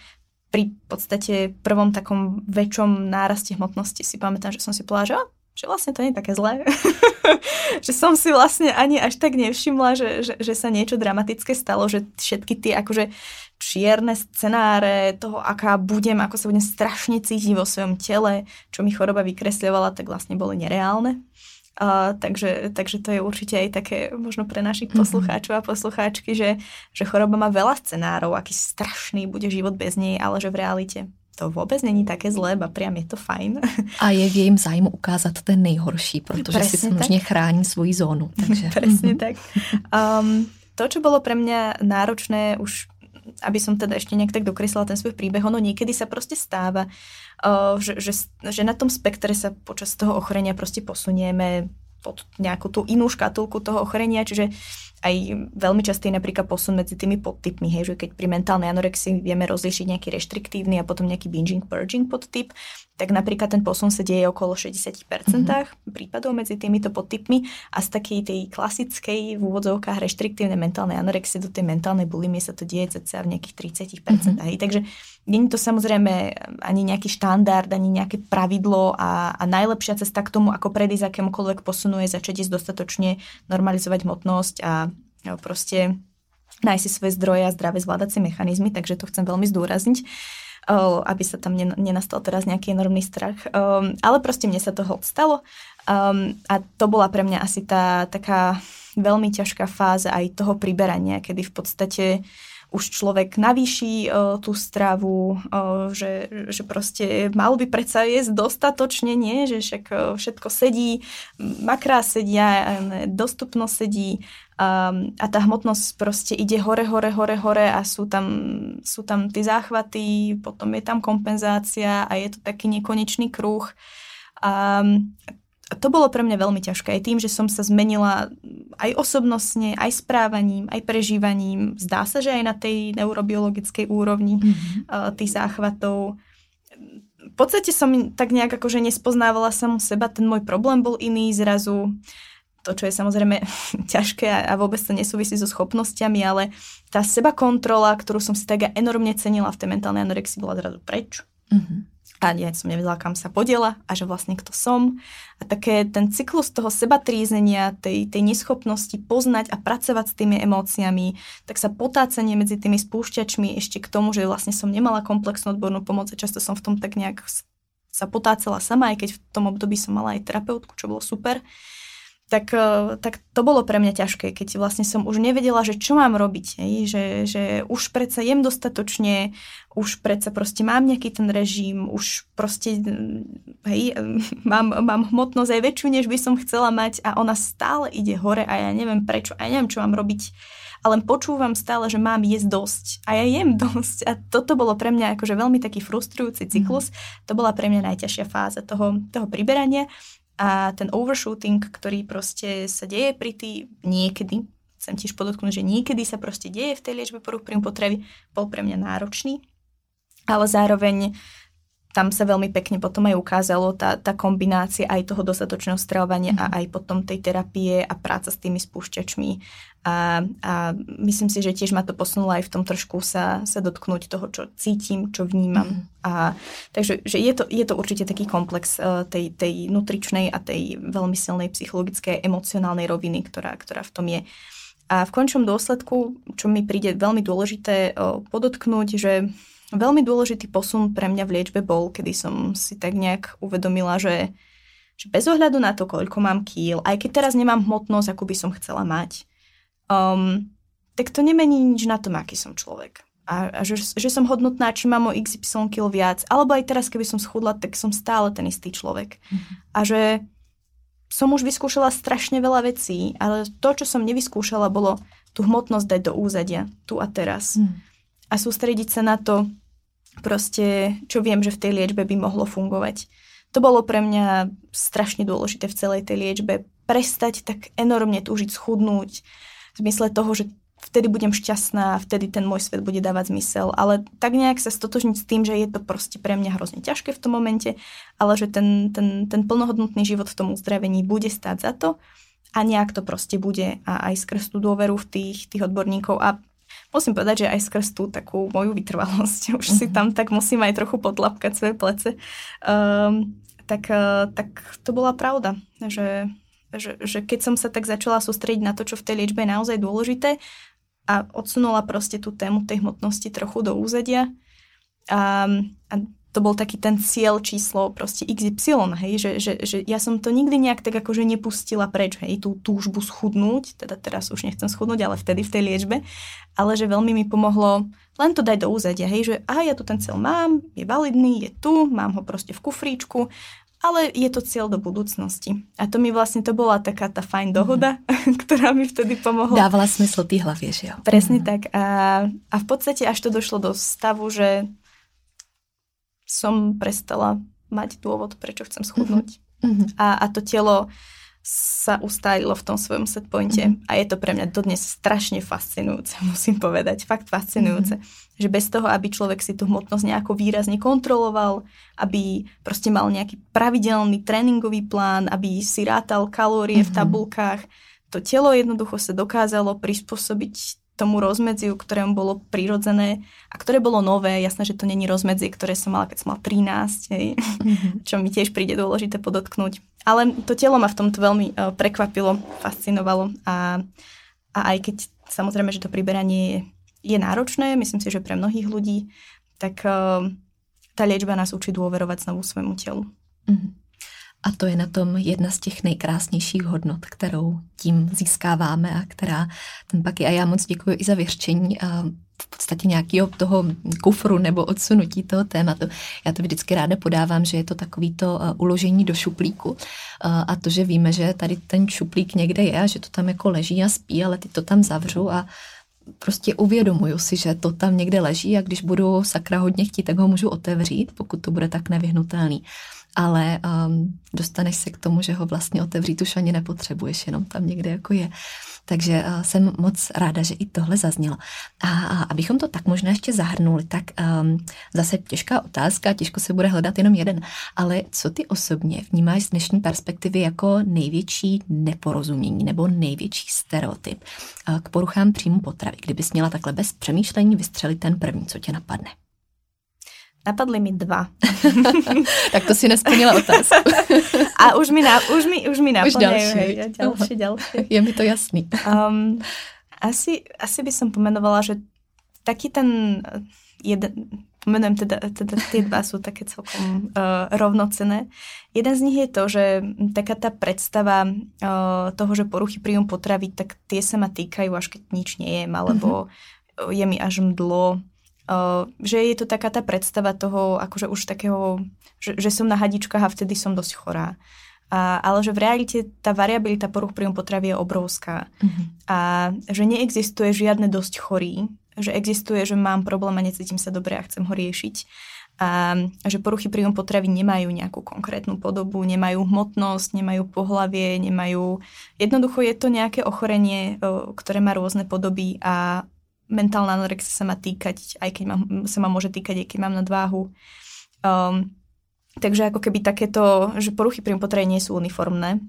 Speaker 2: pri podstate prvom takom väčšom náraste hmotnosti si pamätám, že som si povedala, že, že vlastne to nie je také zlé. že som si vlastne ani až tak nevšimla, že, že, že sa niečo dramatické stalo, že všetky tie akože čierne scenáre toho, aká budem, ako sa budem strašne cítiť vo svojom tele, čo mi choroba vykresľovala, tak vlastne boli nereálne. Uh, takže, takže to je určite aj také možno pre našich mhm. poslucháčov a poslucháčky, že, že choroba má veľa scenárov, aký strašný bude život bez nej, ale že v realite to vôbec není také zlé, a priam je to fajn.
Speaker 1: A je v jejím zájmu ukázat ten nejhorší, protože Presne si samozřejmě chrání svoji zónu. Takže.
Speaker 2: Presne tak. Um, to, čo bolo pre mňa náročné už aby som teda ešte nejak tak dokreslila ten svoj príbeh, ono niekedy sa proste stáva, že, že, že na tom spektre sa počas toho ochorenia proste posunieme pod nejakú tú inú škatulku toho ochorenia, čiže aj veľmi častý je napríklad posun medzi tými podtypmi, hej, že keď pri mentálnej anorexii vieme rozlišiť nejaký reštriktívny a potom nejaký binging purging podtyp, tak napríklad ten posun sa deje okolo 60% mm-hmm. prípadov medzi týmito podtypmi a z takej tej klasickej v úvodzovkách reštriktívnej mentálnej anorexie do tej mentálnej bulimie sa to deje cca v nejakých 30%. Mm-hmm. Hej. Takže nie je to samozrejme ani nejaký štandard, ani nejaké pravidlo a, a najlepšia cesta k tomu, ako predísť akémukoľvek posunu je začať ísť dostatočne normalizovať hmotnosť a proste nájsť si svoje zdroje a zdravé zvládacie mechanizmy, takže to chcem veľmi zdôrazniť, aby sa tam nenastal teraz nejaký enormný strach. Ale proste mne sa toho stalo a to bola pre mňa asi tá taká veľmi ťažká fáza aj toho priberania, kedy v podstate už človek navýši tú stravu, uh, že, že proste mal by predsa jesť dostatočne, nie? že však uh, všetko sedí, makrá sedia, dostupnosť sedí um, a tá hmotnosť proste ide hore, hore, hore, hore a sú tam, sú tam tie záchvaty, potom je tam kompenzácia a je to taký nekonečný kruh. Um, to bolo pre mňa veľmi ťažké. Aj tým, že som sa zmenila aj osobnostne, aj správaním, aj prežívaním. Zdá sa, že aj na tej neurobiologickej úrovni mm-hmm. uh, tých záchvatov. V podstate som tak nejak akože nespoznávala samu seba, ten môj problém bol iný zrazu. To, čo je samozrejme ťažké a vôbec to nesúvisí so schopnosťami, ale tá seba kontrola, ktorú som si tak enormne cenila v tej mentálnej anorexii, bola zrazu preč. Mm-hmm. A ja som nevedela, kam sa podiela a že vlastne kto som. A také ten cyklus toho seba trízenia, tej, tej neschopnosti poznať a pracovať s tými emóciami, tak sa potácanie medzi tými spúšťačmi ešte k tomu, že vlastne som nemala komplexnú odbornú pomoc a často som v tom tak nejak sa potácala sama, aj keď v tom období som mala aj terapeutku, čo bolo super tak, eh, tak to bolo pre mňa ťažké, keď vlastne som už nevedela, že čo mám robiť, hej? Že, že už predsa jem dostatočne, už predsa proste mám nejaký ten režim, už proste hej, mám, mám hmotnosť aj väčšiu, než by som chcela mať a ona stále ide hore a ja neviem prečo a ja neviem, čo mám robiť ale počúvam stále, že mám jesť dosť a ja jem dosť a toto bolo pre mňa akože veľmi taký frustrujúci cyklus, mm. to bola pre mňa najťažšia fáza toho, toho priberania a ten overshooting, ktorý proste sa deje pri tý niekedy, chcem tiež podotknúť, že niekedy sa proste deje v tej liečbe poruch príjmu potreby, bol pre mňa náročný, ale zároveň tam sa veľmi pekne potom aj ukázalo tá, tá kombinácia aj toho dostatočného stravovania mm. a mhm. aj potom tej terapie a práca s tými spúšťačmi. A, a myslím si, že tiež ma to posunulo aj v tom trošku sa, sa dotknúť toho, čo cítim, čo vnímam. Mm. A, takže že je, to, je to určite taký komplex uh, tej, tej nutričnej a tej veľmi silnej psychologickej, emocionálnej roviny, ktorá, ktorá v tom je. A v končnom dôsledku, čo mi príde veľmi dôležité uh, podotknúť, že Veľmi dôležitý posun pre mňa v liečbe bol, kedy som si tak nejak uvedomila, že, že bez ohľadu na to, koľko mám kýl, aj keď teraz nemám hmotnosť, ako by som chcela mať, um, tak to nemení nič na tom, aký som človek. A, a že, že som hodnotná, či mám o XY kil viac, alebo aj teraz, keby som schudla, tak som stále ten istý človek. Mm-hmm. A že som už vyskúšala strašne veľa vecí, ale to, čo som nevyskúšala, bolo tú hmotnosť dať do úzadia, tu a teraz. Mm. A sústrediť sa na to, proste, čo viem, že v tej liečbe by mohlo fungovať. To bolo pre mňa strašne dôležité v celej tej liečbe. Prestať tak enormne túžiť schudnúť v zmysle toho, že vtedy budem šťastná, vtedy ten môj svet bude dávať zmysel, ale tak nejak sa stotožniť s tým, že je to proste pre mňa hrozne ťažké v tom momente, ale že ten, ten, ten plnohodnotný život v tom uzdravení bude stáť za to a nejak to proste bude a aj skrz tú dôveru v tých, tých odborníkov a musím povedať, že aj skrz tú takú moju vytrvalosť, už mm-hmm. si mhm. tam tak musím aj trochu podlapkať svoje plece, um, tak, uh, tak to bola pravda, že, že, že keď som sa tak začala sústrediť na to, čo v tej liečbe je naozaj dôležité a odsunula proste tú tému tej hmotnosti trochu do úzadia. A, a to bol taký ten cieľ číslo proste XY, hej, že, že, že ja som to nikdy nejak tak akože nepustila preč, hej, tú túžbu schudnúť, teda teraz už nechcem schudnúť, ale vtedy v tej liečbe, ale že veľmi mi pomohlo len to dať do úzadia, hej, že aha, ja tu ten cieľ mám, je validný, je tu, mám ho proste v kufríčku, ale je to cieľ do budúcnosti. A to mi vlastne, to bola taká tá fajn dohoda, mm-hmm. ktorá mi vtedy pomohla.
Speaker 1: Dávala smysl tý hlavie, že jo?
Speaker 2: Presne mm-hmm. tak. A, a v podstate až to došlo do stavu, že som prestala mať dôvod, prečo chcem schudnúť. Mm-hmm. A, a to telo sa ustálilo v tom svojom setpointe mm-hmm. a je to pre mňa dodnes strašne fascinujúce, musím povedať, fakt fascinujúce, mm-hmm. že bez toho, aby človek si tú hmotnosť nejako výrazne kontroloval, aby proste mal nejaký pravidelný tréningový plán, aby si rátal kalórie mm-hmm. v tabulkách, to telo jednoducho sa dokázalo prispôsobiť tomu rozmedziu, ktoré mu bolo prirodzené a ktoré bolo nové. Jasné, že to není rozmedzie, ktoré som mala, keď som mala 13, hej, mm-hmm. čo mi tiež príde dôležité podotknúť. Ale to telo ma v tomto veľmi uh, prekvapilo, fascinovalo a, a aj keď samozrejme, že to priberanie je, je náročné, myslím si, že pre mnohých ľudí, tak uh, tá liečba nás učí dôverovať znovu svojmu telu. Mm-hmm.
Speaker 1: A to je na tom jedna z těch nejkrásnějších hodnot, kterou tím získáváme a která ten pak je. A já moc děkuji i za věřčení a v podstatě nějakého toho kufru nebo odsunutí toho tématu. Já to vždycky ráda podávám, že je to takový to uložení do šuplíku a to, že víme, že tady ten šuplík někde je a že to tam jako leží a spí, ale ty to tam zavřu a prostě uvědomuju si, že to tam někde leží a když budu sakra hodně chtít, tak ho můžu otevřít, pokud to bude tak nevyhnutelný ale um, dostaneš se k tomu, že ho vlastně otevřít už ani nepotřebuješ, jenom tam někde jako je. Takže uh, jsem moc ráda, že i tohle zaznělo. A, a abychom to tak možná ještě zahrnuli, tak um, zase těžká otázka, těžko se bude hledat jenom jeden, ale co ty osobně vnímáš z dnešní perspektivy jako největší neporozumění nebo největší stereotyp uh, k poruchám příjmu potravy, kdybys měla takhle bez přemýšlení vystřelit ten první, co tě napadne?
Speaker 2: Napadli mi dva.
Speaker 1: tak to si nesplnila otázku.
Speaker 2: A už mi, na, už mi, už mi naplňajú. Hej, ďalšie, ďalšie.
Speaker 1: Je mi to jasný. Um,
Speaker 2: asi, asi by som pomenovala, že taký ten jeden, pomenujem teda, teda tie dva sú také celkom uh, rovnocené. Jeden z nich je to, že taká tá predstava uh, toho, že poruchy príjmu potravy, tak tie sa ma týkajú, až keď nič nejem, alebo uh-huh. je mi až mdlo, Uh, že je to taká tá predstava toho, akože už takého, že, že som na hadičkách a vtedy som dosť chorá. A, ale že v realite tá variabilita poruch príjmu potravy je obrovská. Uh-huh. A že neexistuje žiadne dosť chorý, že existuje, že mám problém a necítim sa dobre a chcem ho riešiť. A, a že poruchy príjmu potravy nemajú nejakú konkrétnu podobu, nemajú hmotnosť, nemajú pohlavie, nemajú... Jednoducho je to nejaké ochorenie, ktoré má rôzne podoby a mentálna anorexia sa má týkať, aj keď mám, sa ma môže týkať, aj keď mám nadváhu. Um, takže ako keby takéto, že poruchy pri potravy nie sú uniformné.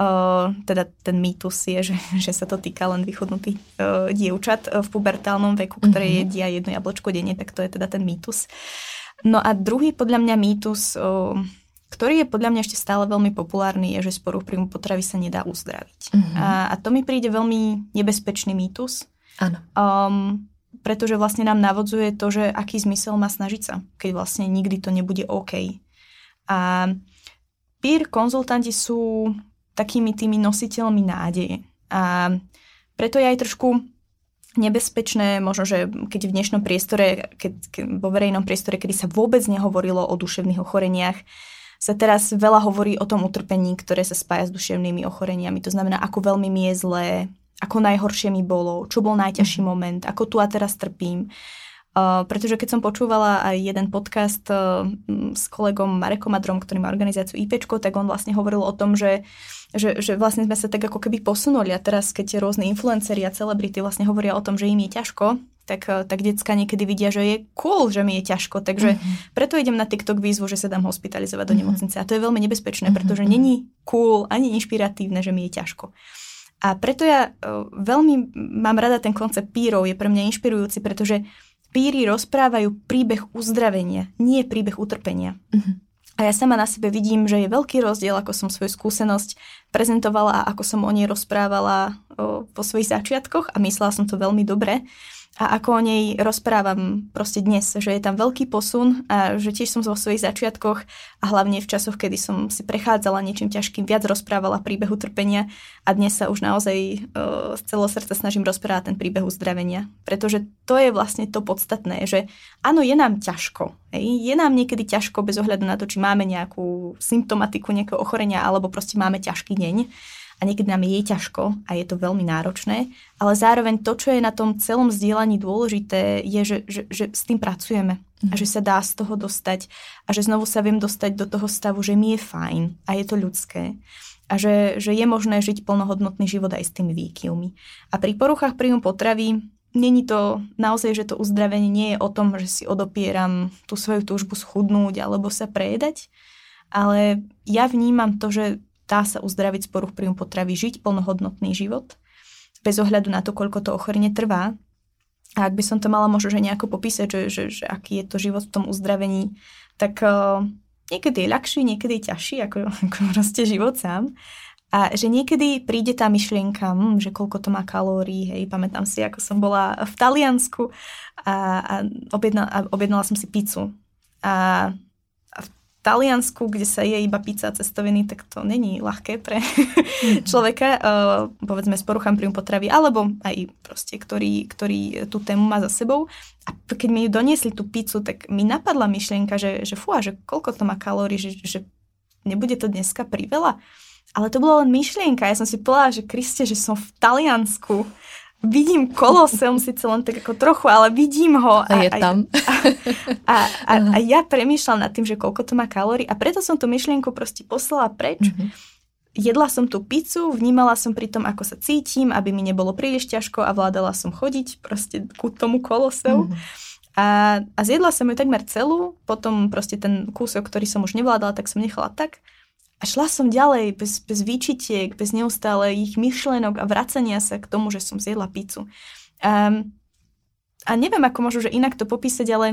Speaker 2: Uh, teda ten mýtus je, že, že sa to týka len vychodnutých uh, dievčat v pubertálnom veku, ktoré mm-hmm. jedia jedno jablčko denne, tak to je teda ten mýtus. No a druhý podľa mňa mýtus, uh, ktorý je podľa mňa ešte stále veľmi populárny, je, že z poruch príjmu potravy sa nedá uzdraviť. Mm-hmm. A, a to mi príde veľmi nebezpečný mýtus,
Speaker 1: Áno.
Speaker 2: Um, pretože vlastne nám navodzuje to, že aký zmysel má snažiť sa, keď vlastne nikdy to nebude OK. A peer konzultanti sú takými tými nositeľmi nádeje. A preto je aj trošku nebezpečné, možno, že keď v dnešnom priestore, keď, keď vo verejnom priestore, kedy sa vôbec nehovorilo o duševných ochoreniach, sa teraz veľa hovorí o tom utrpení, ktoré sa spája s duševnými ochoreniami. To znamená, ako veľmi mi je zlé, ako najhoršie mi bolo, čo bol najťažší mhm. moment, ako tu a teraz trpím. Uh, pretože keď som počúvala aj jeden podcast uh, s kolegom Marekom Adrom, ktorý má organizáciu IPčko, tak on vlastne hovoril o tom, že, že, že vlastne sme sa tak ako keby posunuli a teraz keď rôzne influenceri a celebrity vlastne hovoria o tom, že im je ťažko, tak, uh, tak decka niekedy vidia, že je cool, že mi je ťažko, takže uh-huh. preto idem na TikTok výzvu, že sa dám hospitalizovať uh-huh. do mhm. nemocnice a to je veľmi nebezpečné, pretože uh-huh. není cool ani inšpiratívne, že mi je ťažko. A preto ja uh, veľmi mám rada ten koncept pírov, je pre mňa inšpirujúci, pretože píry rozprávajú príbeh uzdravenia, nie príbeh utrpenia. Uh-huh. A ja sama na sebe vidím, že je veľký rozdiel, ako som svoju skúsenosť prezentovala a ako som o nej rozprávala o, po svojich začiatkoch a myslela som to veľmi dobre a ako o nej rozprávam proste dnes, že je tam veľký posun a že tiež som vo svojich začiatkoch a hlavne v časoch, kedy som si prechádzala niečím ťažkým, viac rozprávala príbehu trpenia a dnes sa už naozaj uh, z celého srdca snažím rozprávať ten príbeh uzdravenia. Pretože to je vlastne to podstatné, že áno, je nám ťažko. Hej? Je nám niekedy ťažko bez ohľadu na to, či máme nejakú symptomatiku nejakého ochorenia alebo proste máme ťažký deň a niekedy nám je ťažko a je to veľmi náročné, ale zároveň to, čo je na tom celom vzdielaní dôležité, je, že, že, že s tým pracujeme a že sa dá z toho dostať a že znovu sa viem dostať do toho stavu, že mi je fajn a je to ľudské a že, že je možné žiť plnohodnotný život aj s tými výkyvmi. A pri poruchách príjmu potravy není to naozaj, že to uzdravenie nie je o tom, že si odopieram tú svoju túžbu schudnúť alebo sa prejedať, ale ja vnímam to, že dá sa uzdraviť z poruch príjmu potravy, žiť plnohodnotný život, bez ohľadu na to, koľko to ochorenie trvá. A ak by som to mala možno že nejako popísať, že, že, že aký je to život v tom uzdravení, tak uh, niekedy je ľahší, niekedy je ťažší, ako, ako proste život sám. A že niekedy príde tá myšlienka, hm, že koľko to má kalórií, hej, pamätám si, ako som bola v Taliansku a, a, objednala, a objednala som si pizzu. A Taliansku, kde sa je iba pizza a cestoviny, tak to není ľahké pre mm. človeka, uh, povedzme s poruchám príjmu potravy, alebo aj proste, ktorý, ktorý tú tému má za sebou. A keď mi doniesli tú pizzu, tak mi napadla myšlienka, že, že fú, a že koľko to má kalórií, že, že nebude to dneska priveľa. Ale to bola len myšlienka. Ja som si povedala, že Kriste, že som v Taliansku vidím koloseum síce len tak ako trochu, ale vidím ho.
Speaker 1: A, a je tam.
Speaker 2: A, a, a, a ja premýšľam nad tým, že koľko to má kalórií a preto som tú myšlienku proste poslala preč. Mm-hmm. Jedla som tú pizzu, vnímala som pri tom, ako sa cítim, aby mi nebolo príliš ťažko a vládala som chodiť proste ku tomu koloseu. Mm-hmm. A, a zjedla som ju takmer celú, potom proste ten kúsok, ktorý som už nevládala, tak som nechala tak. A šla som ďalej, bez, bez výčitiek, bez neustále ich myšlenok a vracania sa k tomu, že som zjedla pizzu. Um, a neviem, ako môžu, že inak to popísať, ale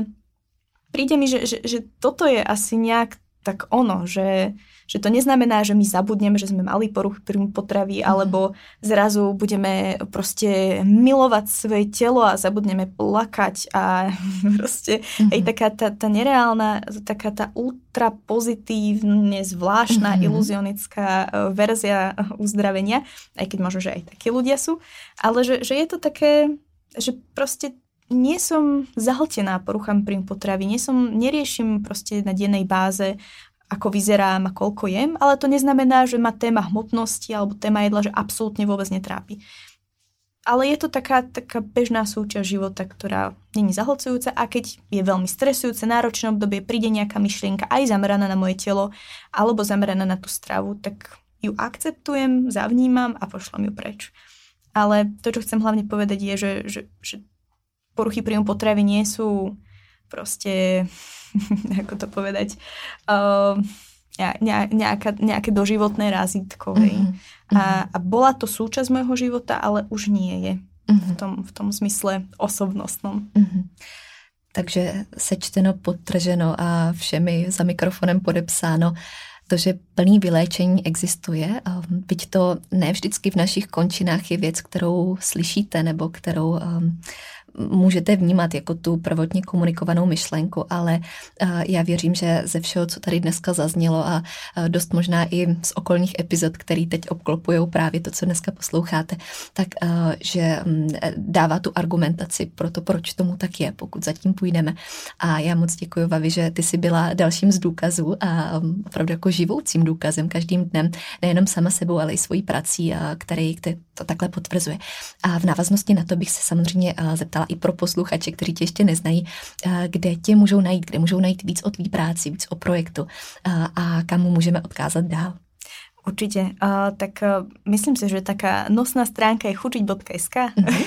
Speaker 2: príde mi, že, že, že toto je asi nejak tak ono, že, že to neznamená, že my zabudneme, že sme mali poruch príjmu potravy, mm. alebo zrazu budeme proste milovať svoje telo a zabudneme plakať a proste mm-hmm. aj taká tá, tá nereálna, taká tá ultra pozitívne zvláštna mm-hmm. iluzionická e, verzia uzdravenia, aj keď možno, že aj takí ľudia sú, ale že, že je to také, že proste nie som zahltená poruchami príjmu potravy, nie som, neriešim proste na dennej báze, ako vyzerám a koľko jem, ale to neznamená, že ma téma hmotnosti alebo téma jedla, že absolútne vôbec netrápi. Ale je to taká, taká bežná súčasť života, ktorá není zahlcujúca a keď je veľmi stresujúce, náročné obdobie, príde nejaká myšlienka aj zameraná na moje telo alebo zameraná na tú stravu, tak ju akceptujem, zavnímam a pošlem ju preč. Ale to, čo chcem hlavne povedať, je, že, že, že poruchy príjmu potravy nie sú proste, ako to povedať, uh, nejaká, nejaké doživotné razítko. Mm-hmm. A, a bola to súčasť môjho života, ale už nie je mm-hmm. v, tom, v tom zmysle osobnostnom. Mm-hmm.
Speaker 1: Takže sečteno, podtrženo a všemi za mikrofonem podepsáno to, že plný vyléčení existuje, byť to ne vždycky v našich končinách je věc, kterou slyšíte nebo kterou um, můžete vnímat jako tu prvotně komunikovanou myšlenku, ale eh, já věřím, že ze všeho, co tady dneska zaznělo a eh, dost možná i z okolních epizod, který teď obklopují právě to, co dneska posloucháte, tak eh, že mm, dává tu argumentaci pro to, proč tomu tak je, pokud zatím půjdeme. A já moc děkuji, Vavi, že ty jsi byla dalším z důkazů a mm, opravdu jako živoucím důkazem každým dnem, nejenom sama sebou, ale i svojí prací, který, to takhle potvrzuje. A v návaznosti na to bych se samozřejmě zeptala i pro posluchače, kteří tě ještě neznají, eh, kde tě můžou najít, kde můžou najít víc o tvý práci, víc o projektu eh, a kam můžeme odkázat dál.
Speaker 2: Určite. Uh, tak uh, myslím si, že taká nosná stránka je chučiť.sk. Mm-hmm.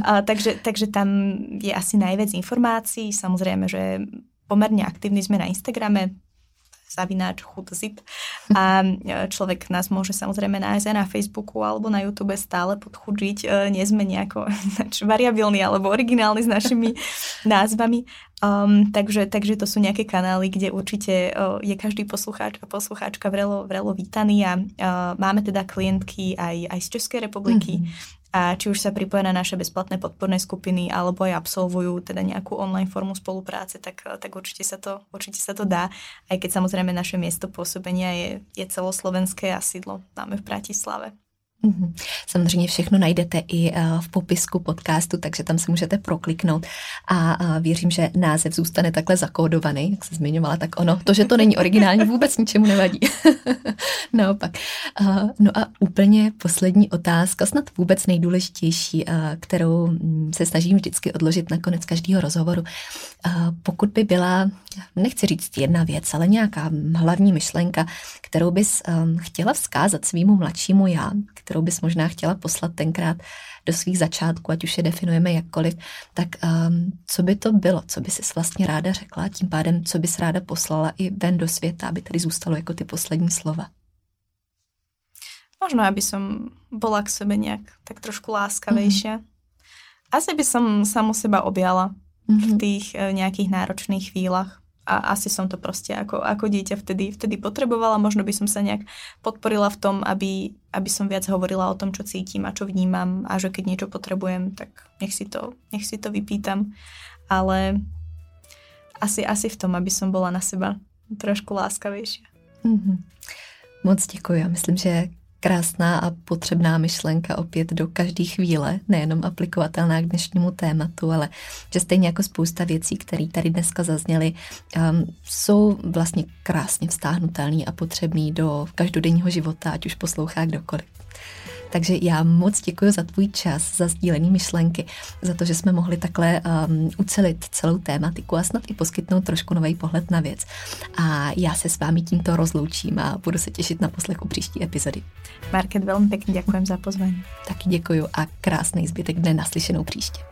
Speaker 2: uh, takže, takže tam je asi najviac informácií. Samozrejme, že pomerne aktívni sme na Instagrame zavináč chudzip. A e, človek nás môže samozrejme nájsť aj na Facebooku alebo na YouTube stále podchudžiť. E, nie sme nejako variabilní alebo originálni s našimi názvami. Um, takže, takže to sú nejaké kanály, kde určite uh, je každý poslucháč a poslucháčka vrelo, vrelo vítaný a uh, máme teda klientky aj, aj z Českej republiky, mm-hmm a či už sa pripoja na naše bezplatné podporné skupiny alebo aj absolvujú teda nejakú online formu spolupráce, tak, tak určite, sa to, určite sa to dá, aj keď samozrejme naše miesto pôsobenia je, je celoslovenské a sídlo máme v Bratislave.
Speaker 1: Mhm. Samozřejmě všechno najdete i eh, v popisku podcastu, takže tam se můžete prokliknout a věřím, že název zůstane takhle zakódovaný, jak se zmiňovala, tak ono, to, že to není originální, vůbec ničemu nevadí. Naopak. No a úplně poslední otázka, snad vůbec nejdůležitější, eh, kterou mm, se snažím vždycky odložit na konec každého rozhovoru. Pokud by byla, nechci říct jedna věc, ale nějaká hlavní myšlenka, kterou bys chtěla vzkázat svýmu mladšímu já, kterou bys možná chtěla poslat tenkrát do svých začátků, ať už je definujeme jakkoliv, tak um, co by to bylo, co by si vlastně ráda řekla, tím pádem, co bys ráda poslala i ven do světa, aby tady zůstalo jako ty poslední slova?
Speaker 2: Možno, aby som bola k sebe nejak tak trošku láskavejšia. Mm-hmm. Asi by som samu seba objala mm-hmm. v mhm. tých e, nejakých náročných chvíľach a asi som to proste ako, ako dieťa vtedy, vtedy potrebovala. Možno by som sa nejak podporila v tom, aby, aby som viac hovorila o tom, čo cítim a čo vnímam a že keď niečo potrebujem, tak nech si to, nech si to vypýtam. Ale asi, asi v tom, aby som bola na seba trošku láskavejšia. Mm-hmm.
Speaker 1: Moc děkuji. Myslím, že krásná a potřebná myšlenka opět do každé chvíle, nejenom aplikovatelná k dnešnímu tématu, ale že stejně jako spousta věcí, které tady dneska zazněly, um, jsou vlastně krásně vztáhnutelný a potřebný do každodenního života, ať už poslouchá kdokoliv. Takže já moc děkuji za tvůj čas, za sdílení myšlenky, za to, že jsme mohli takhle um, ucelit celou tématiku a snad i poskytnout trošku nový pohled na věc. A já se s vámi tímto rozloučím a budu se těšit na poslechu příští epizody.
Speaker 2: Market, velmi pěkně děkujem za pozvání.
Speaker 1: Taky děkuji a krásný zbytek dne naslyšenou příště.